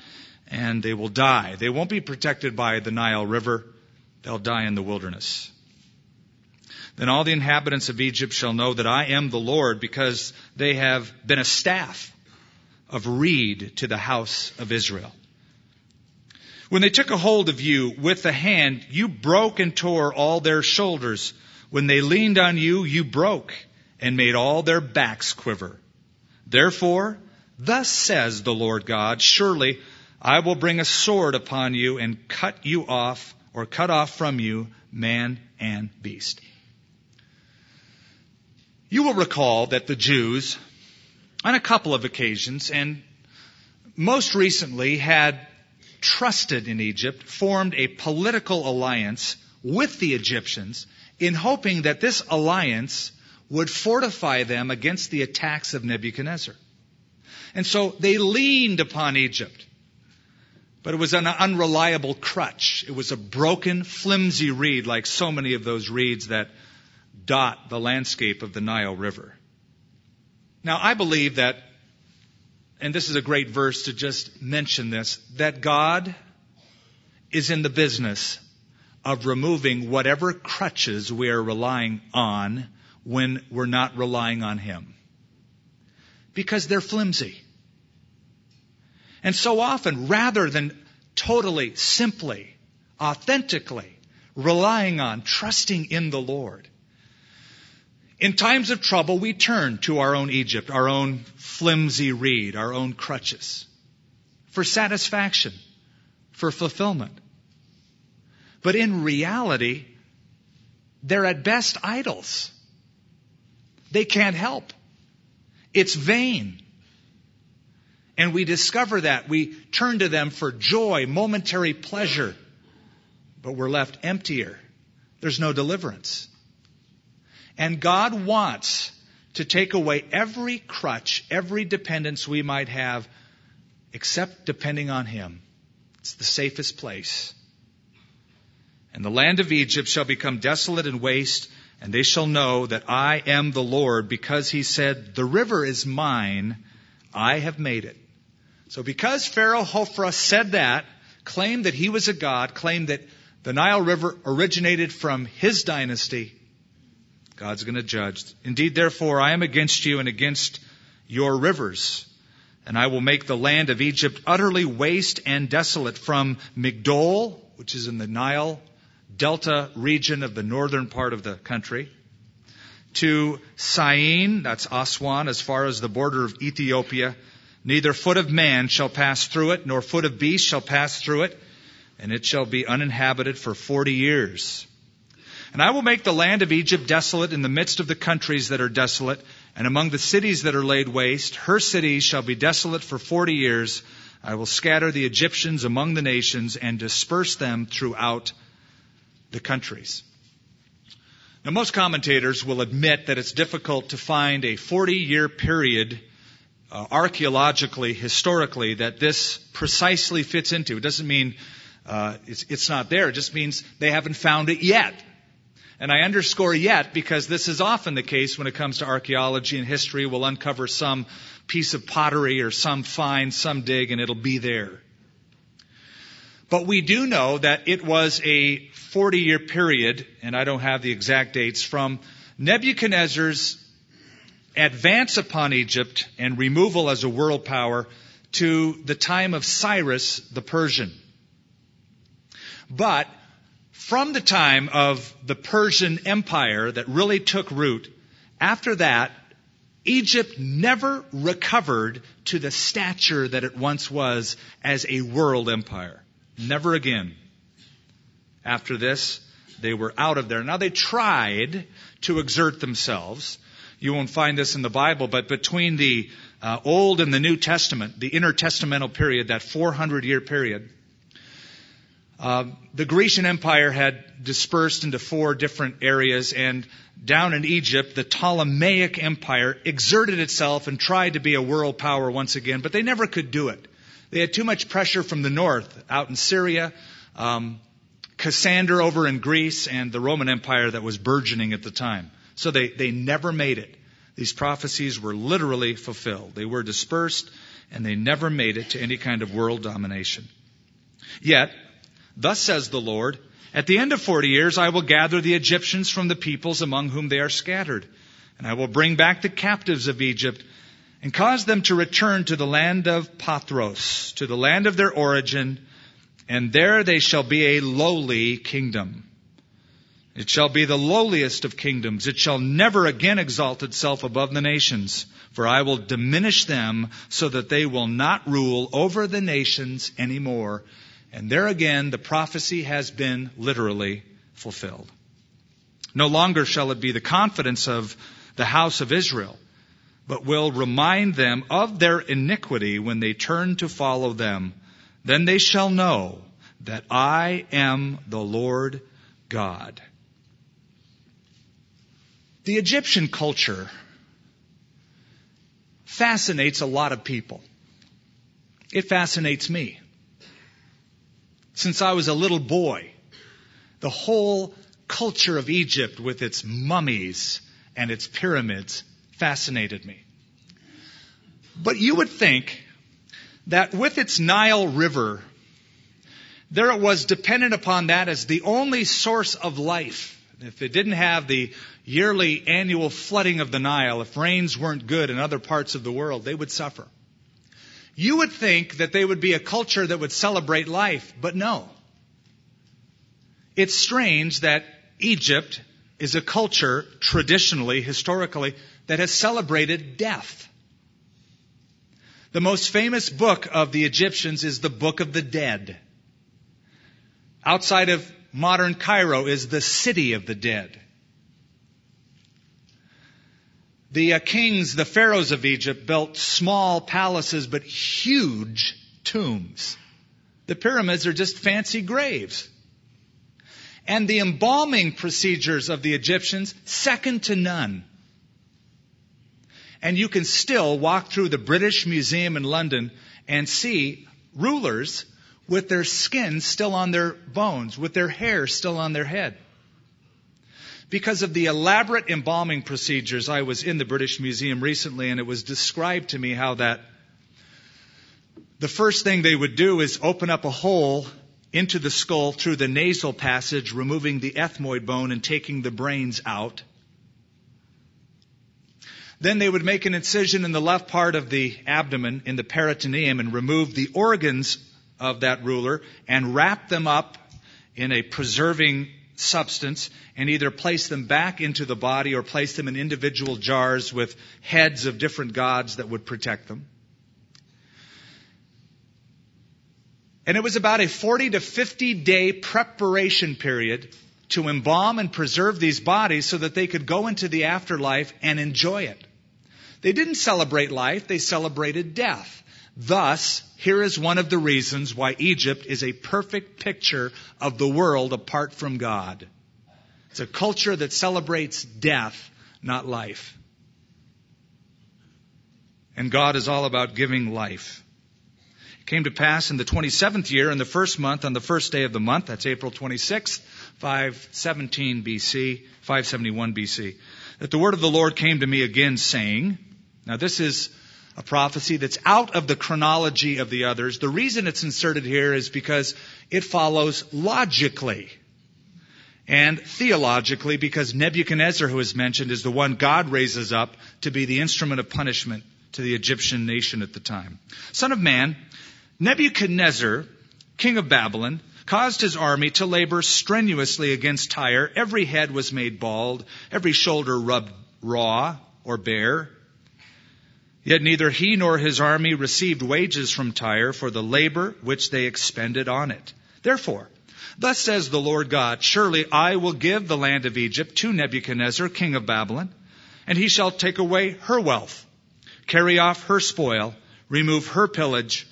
and they will die. They won't be protected by the Nile River. They'll die in the wilderness. Then all the inhabitants of Egypt shall know that I am the Lord because they have been a staff of reed to the house of Israel. When they took a hold of you with the hand, you broke and tore all their shoulders. When they leaned on you, you broke and made all their backs quiver. Therefore, thus says the Lord God, surely I will bring a sword upon you and cut you off or cut off from you man and beast. You will recall that the Jews, on a couple of occasions, and most recently had trusted in Egypt, formed a political alliance with the Egyptians in hoping that this alliance would fortify them against the attacks of Nebuchadnezzar. And so they leaned upon Egypt. But it was an unreliable crutch. It was a broken, flimsy reed, like so many of those reeds that dot the landscape of the Nile River. Now, I believe that and this is a great verse to just mention this, that God is in the business of removing whatever crutches we are relying on when we're not relying on Him. Because they're flimsy. And so often, rather than totally, simply, authentically relying on, trusting in the Lord, in times of trouble, we turn to our own Egypt, our own flimsy reed, our own crutches for satisfaction, for fulfillment. But in reality, they're at best idols. They can't help. It's vain. And we discover that. We turn to them for joy, momentary pleasure, but we're left emptier. There's no deliverance. And God wants to take away every crutch, every dependence we might have, except depending on Him. It's the safest place. And the land of Egypt shall become desolate and waste, and they shall know that I am the Lord, because He said, The river is mine, I have made it. So because Pharaoh Hophra said that, claimed that he was a god, claimed that the Nile River originated from his dynasty, God's going to judge. Indeed, therefore, I am against you and against your rivers. And I will make the land of Egypt utterly waste and desolate from Migdol, which is in the Nile Delta region of the northern part of the country, to Syene, that's Aswan, as far as the border of Ethiopia. Neither foot of man shall pass through it, nor foot of beast shall pass through it, and it shall be uninhabited for forty years. And I will make the land of Egypt desolate in the midst of the countries that are desolate, and among the cities that are laid waste. Her cities shall be desolate for forty years. I will scatter the Egyptians among the nations and disperse them throughout the countries. Now, most commentators will admit that it's difficult to find a 40 year period uh, archaeologically, historically, that this precisely fits into. It doesn't mean uh, it's, it's not there, it just means they haven't found it yet. And I underscore yet because this is often the case when it comes to archaeology and history. We'll uncover some piece of pottery or some find, some dig, and it'll be there. But we do know that it was a 40 year period, and I don't have the exact dates, from Nebuchadnezzar's advance upon Egypt and removal as a world power to the time of Cyrus the Persian. But from the time of the Persian Empire that really took root, after that, Egypt never recovered to the stature that it once was as a world empire. Never again. After this, they were out of there. Now they tried to exert themselves. You won't find this in the Bible, but between the uh, Old and the New Testament, the intertestamental period, that 400 year period, uh, the Grecian Empire had dispersed into four different areas, and down in Egypt, the Ptolemaic Empire exerted itself and tried to be a world power once again, but they never could do it. They had too much pressure from the north, out in Syria, um, Cassander over in Greece, and the Roman Empire that was burgeoning at the time. So they, they never made it. These prophecies were literally fulfilled. They were dispersed, and they never made it to any kind of world domination. Yet, Thus says the Lord, At the end of forty years I will gather the Egyptians from the peoples among whom they are scattered, and I will bring back the captives of Egypt, and cause them to return to the land of Pathros, to the land of their origin, and there they shall be a lowly kingdom. It shall be the lowliest of kingdoms. It shall never again exalt itself above the nations, for I will diminish them so that they will not rule over the nations anymore and there again, the prophecy has been literally fulfilled. No longer shall it be the confidence of the house of Israel, but will remind them of their iniquity when they turn to follow them. Then they shall know that I am the Lord God. The Egyptian culture fascinates a lot of people. It fascinates me since I was a little boy. The whole culture of Egypt with its mummies and its pyramids fascinated me. But you would think that with its Nile River, there it was dependent upon that as the only source of life. If it didn't have the yearly annual flooding of the Nile, if rains weren't good in other parts of the world, they would suffer. You would think that they would be a culture that would celebrate life, but no. It's strange that Egypt is a culture, traditionally, historically, that has celebrated death. The most famous book of the Egyptians is the Book of the Dead. Outside of modern Cairo is the City of the Dead. The uh, kings, the pharaohs of Egypt, built small palaces but huge tombs. The pyramids are just fancy graves. And the embalming procedures of the Egyptians, second to none. And you can still walk through the British Museum in London and see rulers with their skin still on their bones, with their hair still on their head. Because of the elaborate embalming procedures, I was in the British Museum recently and it was described to me how that the first thing they would do is open up a hole into the skull through the nasal passage, removing the ethmoid bone and taking the brains out. Then they would make an incision in the left part of the abdomen, in the peritoneum, and remove the organs of that ruler and wrap them up in a preserving substance and either place them back into the body or place them in individual jars with heads of different gods that would protect them. And it was about a 40 to 50 day preparation period to embalm and preserve these bodies so that they could go into the afterlife and enjoy it. They didn't celebrate life, they celebrated death. Thus, here is one of the reasons why Egypt is a perfect picture of the world apart from God. It's a culture that celebrates death, not life. And God is all about giving life. It came to pass in the 27th year, in the first month, on the first day of the month, that's April 26th, 517 BC, 571 BC, that the word of the Lord came to me again saying, now this is a prophecy that's out of the chronology of the others. The reason it's inserted here is because it follows logically and theologically because Nebuchadnezzar, who is mentioned, is the one God raises up to be the instrument of punishment to the Egyptian nation at the time. Son of man, Nebuchadnezzar, king of Babylon, caused his army to labor strenuously against Tyre. Every head was made bald, every shoulder rubbed raw or bare. Yet neither he nor his army received wages from Tyre for the labor which they expended on it. Therefore, thus says the Lord God, surely I will give the land of Egypt to Nebuchadnezzar, king of Babylon, and he shall take away her wealth, carry off her spoil, remove her pillage,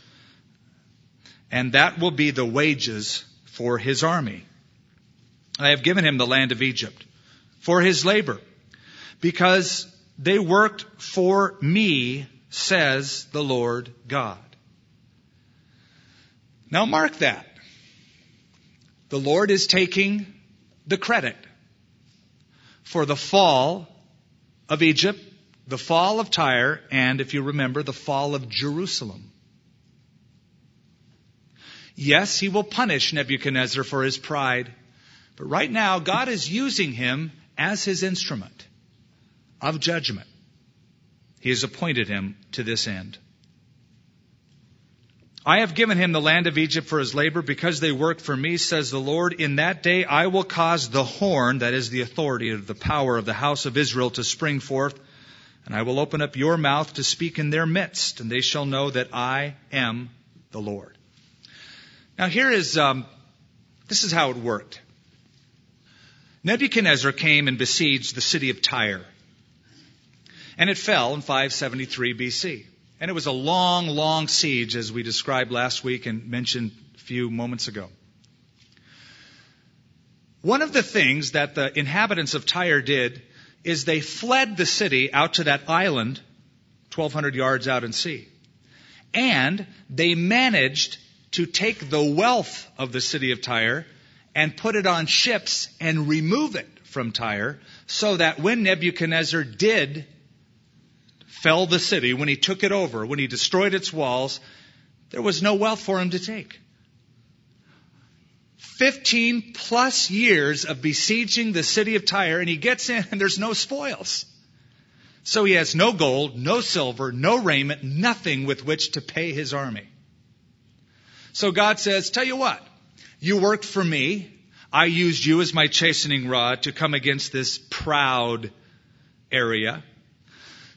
and that will be the wages for his army. I have given him the land of Egypt for his labor, because they worked for me, says the Lord God. Now mark that. The Lord is taking the credit for the fall of Egypt, the fall of Tyre, and if you remember, the fall of Jerusalem. Yes, he will punish Nebuchadnezzar for his pride, but right now God is using him as his instrument of judgment. He has appointed him to this end. I have given him the land of Egypt for his labor because they work for me, says the Lord. In that day I will cause the horn, that is the authority of the power of the house of Israel, to spring forth, and I will open up your mouth to speak in their midst, and they shall know that I am the Lord. Now here is, um, this is how it worked. Nebuchadnezzar came and besieged the city of Tyre. And it fell in 573 BC. And it was a long, long siege, as we described last week and mentioned a few moments ago. One of the things that the inhabitants of Tyre did is they fled the city out to that island, 1,200 yards out in sea. And they managed to take the wealth of the city of Tyre and put it on ships and remove it from Tyre so that when Nebuchadnezzar did fell the city, when he took it over, when he destroyed its walls, there was no wealth for him to take. 15 plus years of besieging the city of Tyre, and he gets in and there's no spoils. So he has no gold, no silver, no raiment, nothing with which to pay his army. So God says, Tell you what, you worked for me. I used you as my chastening rod to come against this proud area.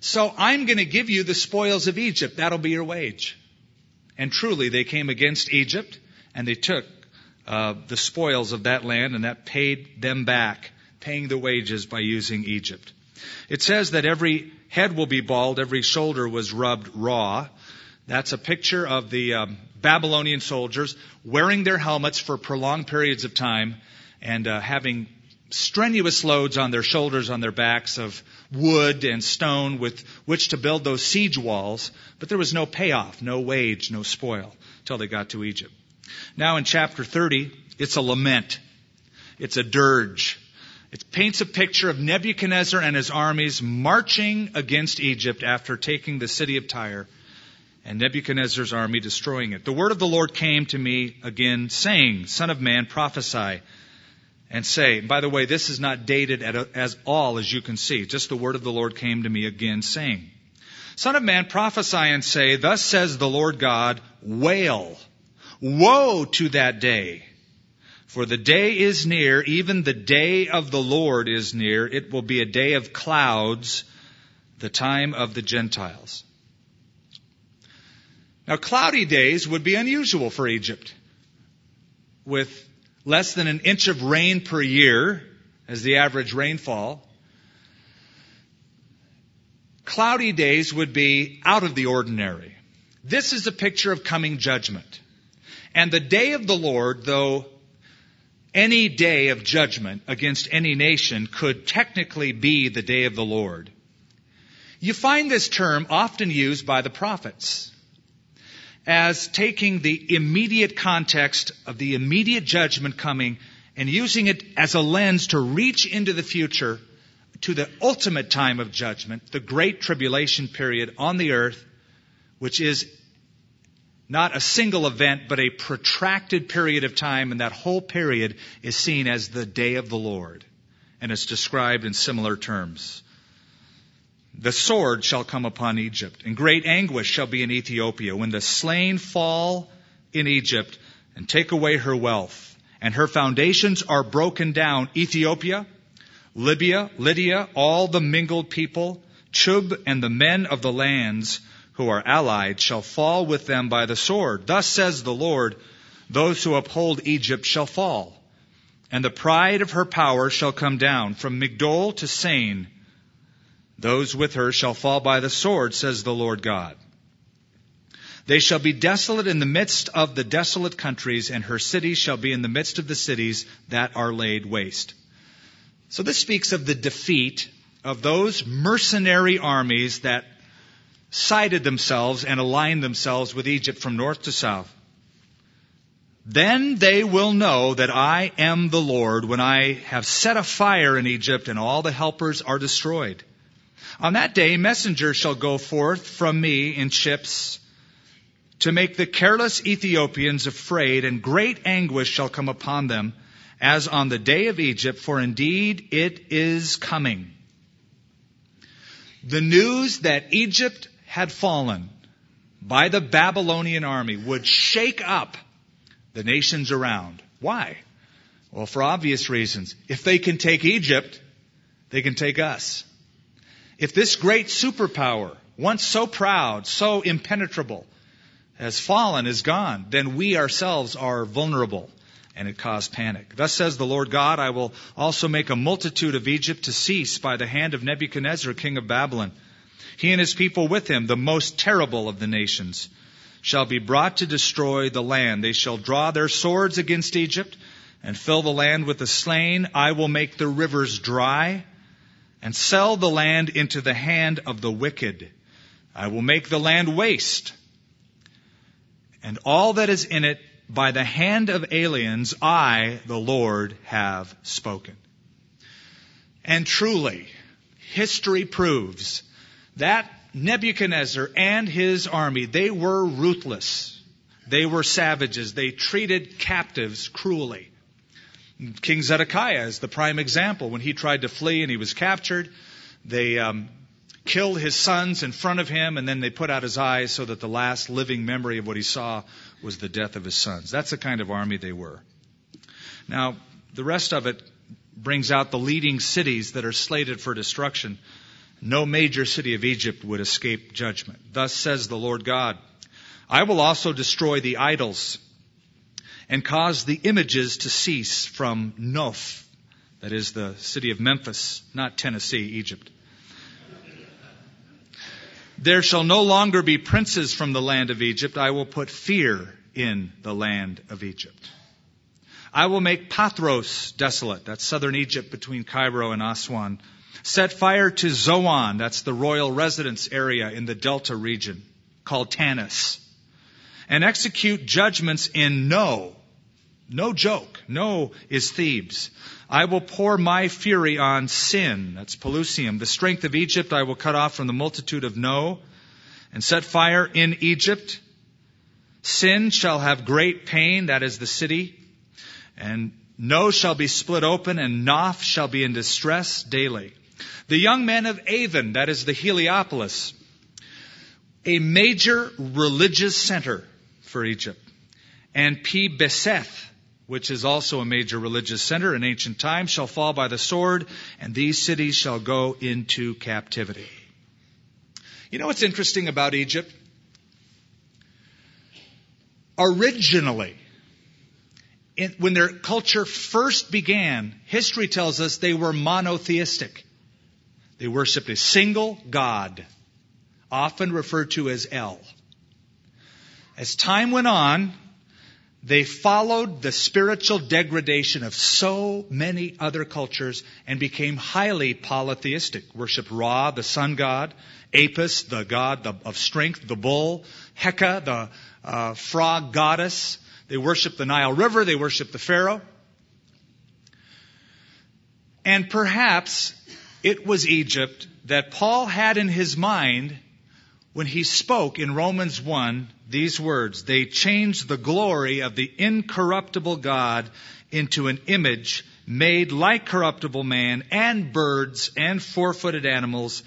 So I'm going to give you the spoils of Egypt. That'll be your wage. And truly, they came against Egypt and they took uh, the spoils of that land and that paid them back, paying the wages by using Egypt. It says that every head will be bald, every shoulder was rubbed raw. That's a picture of the um, Babylonian soldiers wearing their helmets for prolonged periods of time and uh, having strenuous loads on their shoulders, on their backs of wood and stone with which to build those siege walls, but there was no payoff, no wage, no spoil until they got to Egypt. Now in chapter 30, it's a lament. It's a dirge. It paints a picture of Nebuchadnezzar and his armies marching against Egypt after taking the city of Tyre and Nebuchadnezzar's army destroying it. The word of the Lord came to me again saying, Son of man, prophesy and say, by the way, this is not dated at as all as you can see. Just the word of the Lord came to me again saying, Son of man, prophesy and say, Thus says the Lord God, wail, woe to that day. For the day is near, even the day of the Lord is near. It will be a day of clouds, the time of the Gentiles. Now, cloudy days would be unusual for Egypt. With less than an inch of rain per year as the average rainfall. Cloudy days would be out of the ordinary. This is a picture of coming judgment. And the day of the Lord, though any day of judgment against any nation could technically be the day of the Lord. You find this term often used by the prophets as taking the immediate context of the immediate judgment coming and using it as a lens to reach into the future to the ultimate time of judgment, the great tribulation period on the earth, which is not a single event, but a protracted period of time, and that whole period is seen as the day of the Lord. And it's described in similar terms. The sword shall come upon Egypt, and great anguish shall be in Ethiopia. When the slain fall in Egypt, and take away her wealth. And her foundations are broken down. Ethiopia, Libya, Lydia, all the mingled people, Chub and the men of the lands who are allied shall fall with them by the sword. Thus says the Lord, those who uphold Egypt shall fall, and the pride of her power shall come down from Migdol to Syene. Those with her shall fall by the sword, says the Lord God. They shall be desolate in the midst of the desolate countries, and her cities shall be in the midst of the cities that are laid waste. So this speaks of the defeat of those mercenary armies that sided themselves and aligned themselves with Egypt from north to south. Then they will know that I am the Lord when I have set a fire in Egypt and all the helpers are destroyed. On that day, messengers shall go forth from me in ships to make the careless Ethiopians afraid, and great anguish shall come upon them, as on the day of Egypt, for indeed it is coming. The news that Egypt had fallen by the Babylonian army would shake up the nations around. Why? Well, for obvious reasons. If they can take Egypt, they can take us. If this great superpower, once so proud, so impenetrable, has fallen, is gone, then we ourselves are vulnerable and it caused panic. Thus says the Lord God, I will also make a multitude of Egypt to cease by the hand of Nebuchadnezzar, king of Babylon. He and his people with him, the most terrible of the nations, shall be brought to destroy the land. They shall draw their swords against Egypt and fill the land with the slain. I will make the rivers dry and sell the land into the hand of the wicked. I will make the land waste and all that is in it by the hand of aliens, I, the Lord, have spoken. And truly, history proves that Nebuchadnezzar and his army, they were ruthless. They were savages. They treated captives cruelly. King Zedekiah is the prime example. When he tried to flee and he was captured, they um, killed his sons in front of him, and then they put out his eyes so that the last living memory of what he saw was the death of his sons. That's the kind of army they were. Now, the rest of it brings out the leading cities that are slated for destruction. No major city of Egypt would escape judgment. Thus says the Lord God I will also destroy the idols and cause the images to cease from Noph, that is the city of Memphis, not Tennessee, Egypt. There shall no longer be princes from the land of Egypt. I will put fear in the land of Egypt. I will make Pathros desolate. That's southern Egypt between Cairo and Aswan. Set fire to Zoan. That's the royal residence area in the Delta region called Tanis. And execute judgments in No. No joke. No is Thebes. I will pour my fury on Sin. That's Pelusium. The strength of Egypt I will cut off from the multitude of No and set fire in Egypt. Sin shall have great pain. That is the city. And No shall be split open and Noph shall be in distress daily. The young men of Aven, that is the Heliopolis, a major religious center for Egypt. And Pi Beseth, which is also a major religious center in ancient times, shall fall by the sword, and these cities shall go into captivity. You know what's interesting about Egypt? Originally, in, when their culture first began, history tells us they were monotheistic. They worshiped a single God, often referred to as El. As time went on, they followed the spiritual degradation of so many other cultures and became highly polytheistic. Worship Ra, the sun god, Apis, the god of strength, the bull, Heka, the uh, frog goddess. They worshiped the Nile River. They worshiped the Pharaoh. And perhaps it was Egypt that Paul had in his mind when he spoke in Romans 1 these words They changed the glory of the incorruptible God into an image made like corruptible man and birds and four footed animals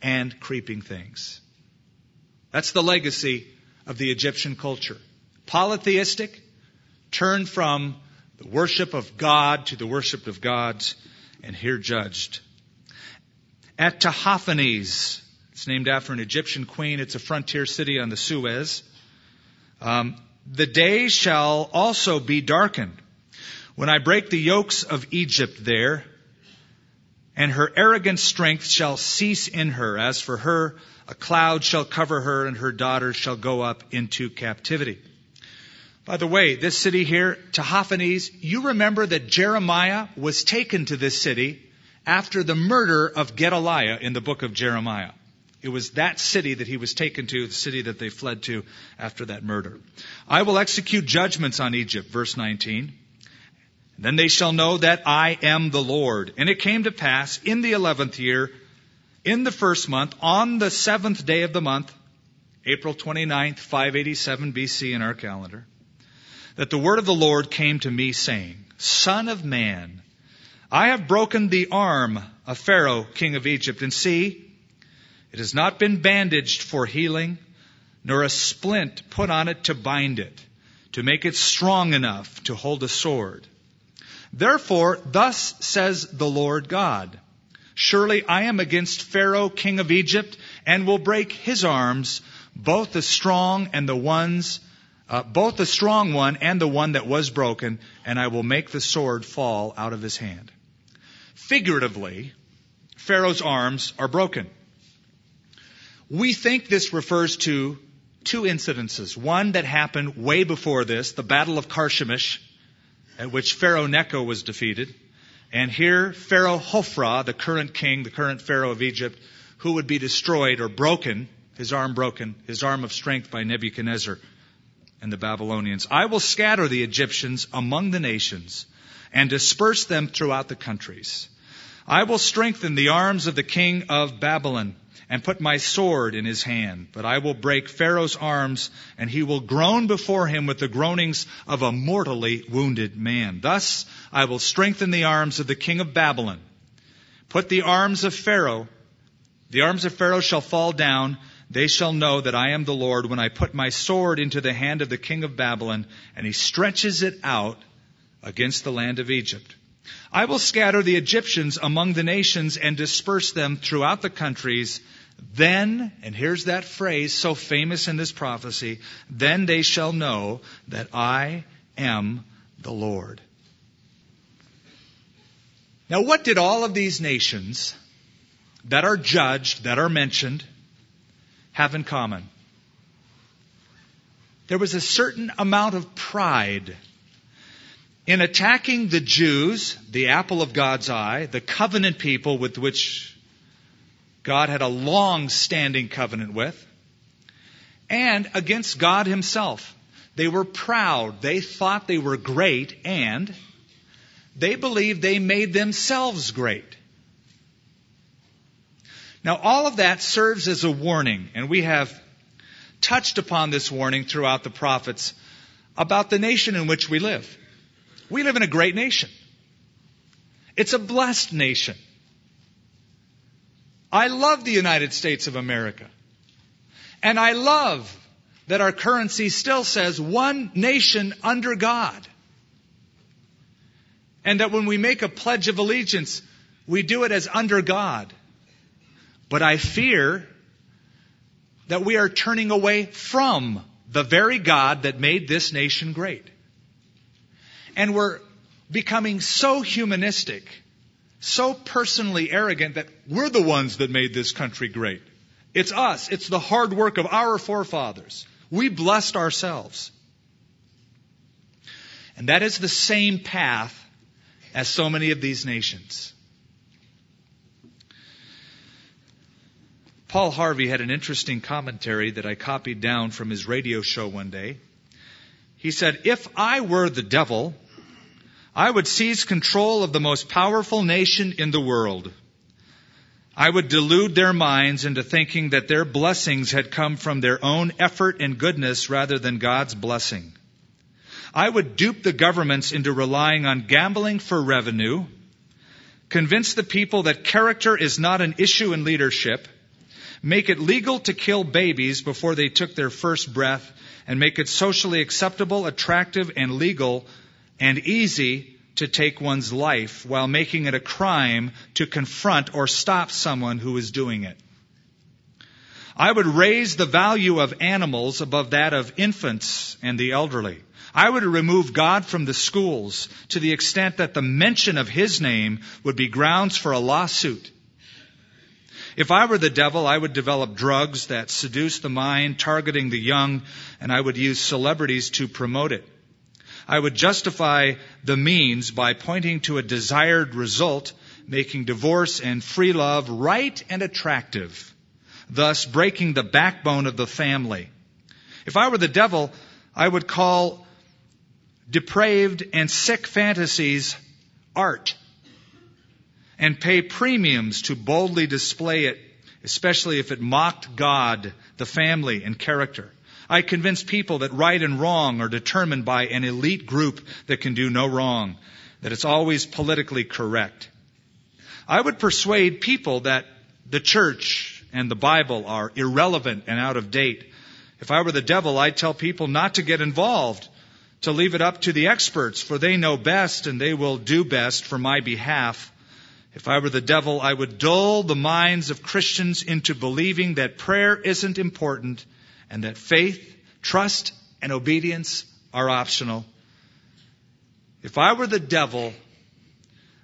and creeping things. That's the legacy of the Egyptian culture. Polytheistic, turned from the worship of God to the worship of gods, and here judged. At Tehaphnehes, it's named after an Egyptian queen. It's a frontier city on the Suez. Um, the day shall also be darkened when I break the yokes of Egypt there, and her arrogant strength shall cease in her. As for her, a cloud shall cover her, and her daughters shall go up into captivity. By the way, this city here, Tehaphnehes, you remember that Jeremiah was taken to this city after the murder of Gedaliah in the book of Jeremiah. It was that city that he was taken to, the city that they fled to after that murder. I will execute judgments on Egypt, verse 19. Then they shall know that I am the Lord. And it came to pass in the eleventh year, in the first month, on the seventh day of the month, April 29th, 587 BC in our calendar, that the word of the Lord came to me saying, Son of man, I have broken the arm of Pharaoh, king of Egypt, and see, it has not been bandaged for healing, nor a splint put on it to bind it, to make it strong enough to hold a sword. Therefore, thus says the Lord God, Surely I am against Pharaoh, king of Egypt, and will break his arms, both the strong and the ones, uh, both the strong one and the one that was broken, and I will make the sword fall out of his hand. Figuratively, Pharaoh's arms are broken. We think this refers to two incidences. One that happened way before this, the Battle of Carchemish, at which Pharaoh Necho was defeated. And here, Pharaoh Hophra, the current king, the current Pharaoh of Egypt, who would be destroyed or broken, his arm broken, his arm of strength by Nebuchadnezzar and the Babylonians. I will scatter the Egyptians among the nations and disperse them throughout the countries. I will strengthen the arms of the king of Babylon and put my sword in his hand. But I will break Pharaoh's arms, and he will groan before him with the groanings of a mortally wounded man. Thus I will strengthen the arms of the king of Babylon. Put the arms of Pharaoh, the arms of Pharaoh shall fall down. They shall know that I am the Lord when I put my sword into the hand of the king of Babylon, and he stretches it out against the land of Egypt. I will scatter the Egyptians among the nations and disperse them throughout the countries then, and here's that phrase so famous in this prophecy, then they shall know that I am the Lord. Now, what did all of these nations that are judged, that are mentioned, have in common? There was a certain amount of pride in attacking the Jews, the apple of God's eye, the covenant people with which God had a long standing covenant with, and against God Himself. They were proud. They thought they were great, and they believed they made themselves great. Now, all of that serves as a warning, and we have touched upon this warning throughout the prophets about the nation in which we live. We live in a great nation. It's a blessed nation. I love the United States of America. And I love that our currency still says one nation under God. And that when we make a pledge of allegiance, we do it as under God. But I fear that we are turning away from the very God that made this nation great. And we're becoming so humanistic so personally arrogant that we're the ones that made this country great. It's us. It's the hard work of our forefathers. We blessed ourselves. And that is the same path as so many of these nations. Paul Harvey had an interesting commentary that I copied down from his radio show one day. He said, If I were the devil, I would seize control of the most powerful nation in the world. I would delude their minds into thinking that their blessings had come from their own effort and goodness rather than God's blessing. I would dupe the governments into relying on gambling for revenue, convince the people that character is not an issue in leadership, make it legal to kill babies before they took their first breath, and make it socially acceptable, attractive, and legal and easy to take one's life while making it a crime to confront or stop someone who is doing it. I would raise the value of animals above that of infants and the elderly. I would remove God from the schools to the extent that the mention of His name would be grounds for a lawsuit. If I were the devil, I would develop drugs that seduce the mind, targeting the young, and I would use celebrities to promote it. I would justify the means by pointing to a desired result, making divorce and free love right and attractive, thus breaking the backbone of the family. If I were the devil, I would call depraved and sick fantasies art and pay premiums to boldly display it, especially if it mocked God, the family, and character. I convince people that right and wrong are determined by an elite group that can do no wrong, that it's always politically correct. I would persuade people that the church and the Bible are irrelevant and out of date. If I were the devil, I'd tell people not to get involved, to leave it up to the experts, for they know best and they will do best for my behalf. If I were the devil, I would dull the minds of Christians into believing that prayer isn't important and that faith, trust, and obedience are optional. If I were the devil,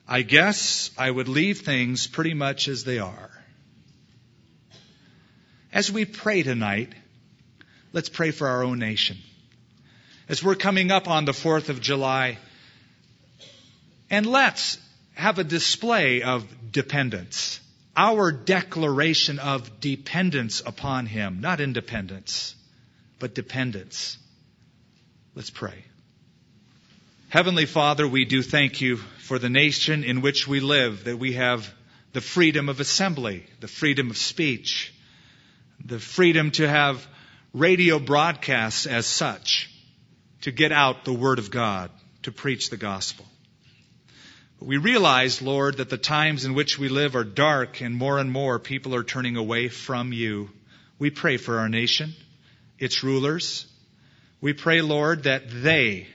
I guess I would leave things pretty much as they are. As we pray tonight, let's pray for our own nation. As we're coming up on the 4th of July, and let's have a display of dependence our declaration of dependence upon Him, not independence, but dependence. Let's pray. Heavenly Father, we do thank you for the nation in which we live, that we have the freedom of assembly, the freedom of speech, the freedom to have radio broadcasts as such, to get out the Word of God, to preach the gospel. We realize, Lord, that the times in which we live are dark and more and more people are turning away from you. We pray for our nation, its rulers. We pray, Lord, that they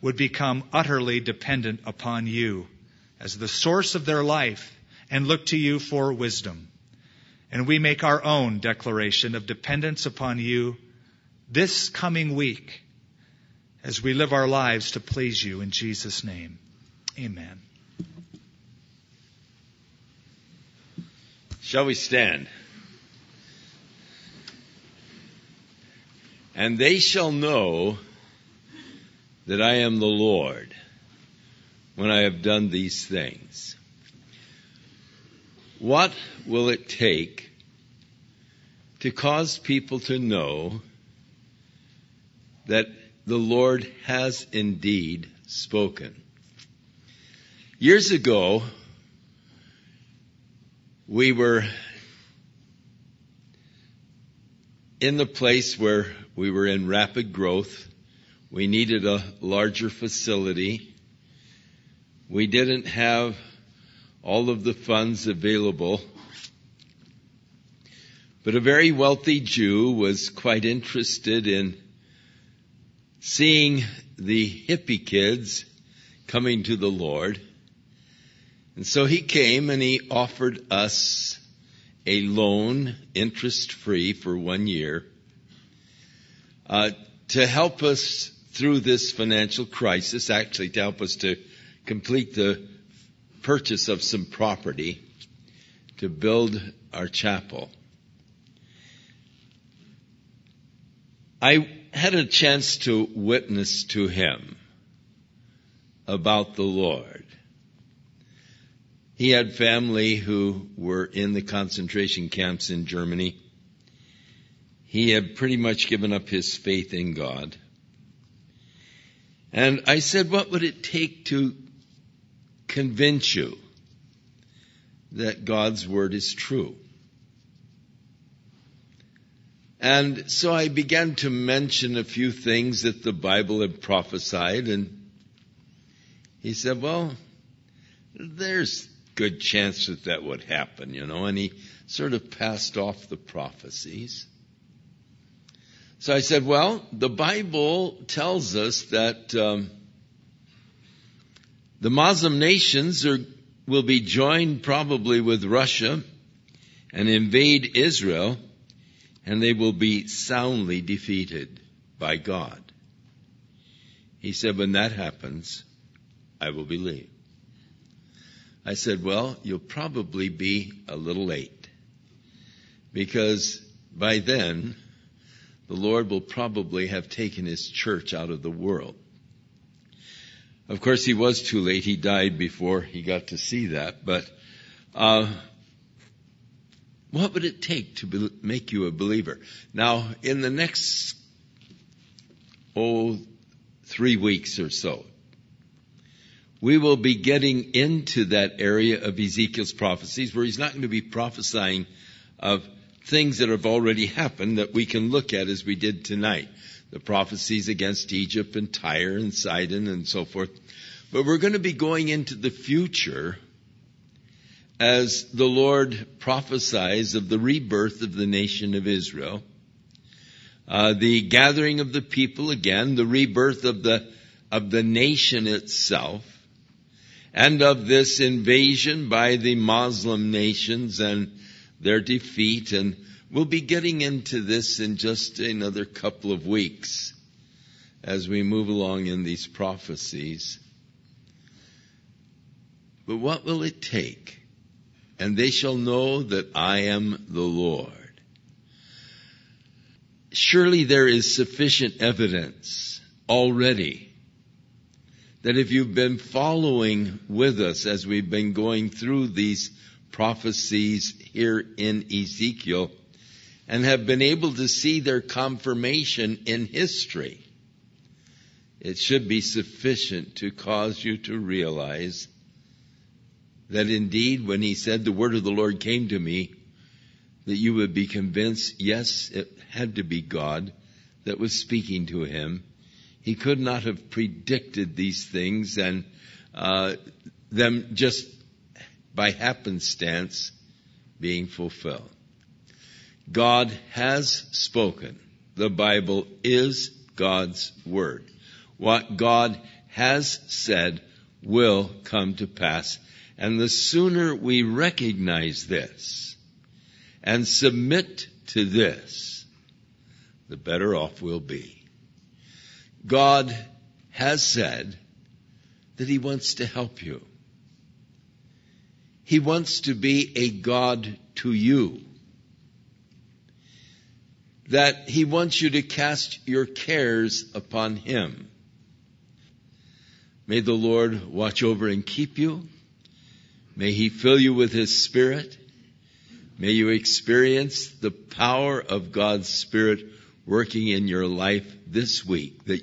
would become utterly dependent upon you as the source of their life and look to you for wisdom. And we make our own declaration of dependence upon you this coming week as we live our lives to please you in Jesus' name. Amen. Shall we stand? And they shall know that I am the Lord when I have done these things. What will it take to cause people to know that the Lord has indeed spoken? Years ago, we were in the place where we were in rapid growth. We needed a larger facility. We didn't have all of the funds available. But a very wealthy Jew was quite interested in seeing the hippie kids coming to the Lord. And so he came and he offered us a loan, interest free for one year, uh, to help us through this financial crisis, actually to help us to complete the purchase of some property to build our chapel. I had a chance to witness to him about the Lord. He had family who were in the concentration camps in Germany. He had pretty much given up his faith in God. And I said, what would it take to convince you that God's word is true? And so I began to mention a few things that the Bible had prophesied and he said, well, there's good chance that that would happen, you know, and he sort of passed off the prophecies. So I said, well, the Bible tells us that um, the Muslim nations are, will be joined probably with Russia and invade Israel, and they will be soundly defeated by God. He said, when that happens, I will believe. I said, well, you'll probably be a little late because by then the Lord will probably have taken his church out of the world. Of course, he was too late. He died before he got to see that. But uh, what would it take to be, make you a believer? Now, in the next oh three weeks or so, we will be getting into that area of Ezekiel's prophecies where he's not going to be prophesying of things that have already happened that we can look at as we did tonight. The prophecies against Egypt and Tyre and Sidon and so forth. But we're going to be going into the future as the Lord prophesies of the rebirth of the nation of Israel, uh, the gathering of the people again, the rebirth of the of the nation itself, and of this invasion by the Muslim nations and their defeat. And we'll be getting into this in just another couple of weeks as we move along in these prophecies. But what will it take? And they shall know that I am the Lord. Surely there is sufficient evidence already that if you've been following with us as we've been going through these prophecies here in Ezekiel and have been able to see their confirmation in history, it should be sufficient to cause you to realize that indeed when he said the word of the Lord came to me, that you would be convinced, yes, it had to be God that was speaking to him he could not have predicted these things and uh, them just by happenstance being fulfilled. God has spoken. The Bible is God's Word. What God has said will come to pass. And the sooner we recognize this and submit to this, the better off we'll be. God has said that He wants to help you. He wants to be a God to you. That He wants you to cast your cares upon Him. May the Lord watch over and keep you. May He fill you with His Spirit. May you experience the power of God's Spirit working in your life this week that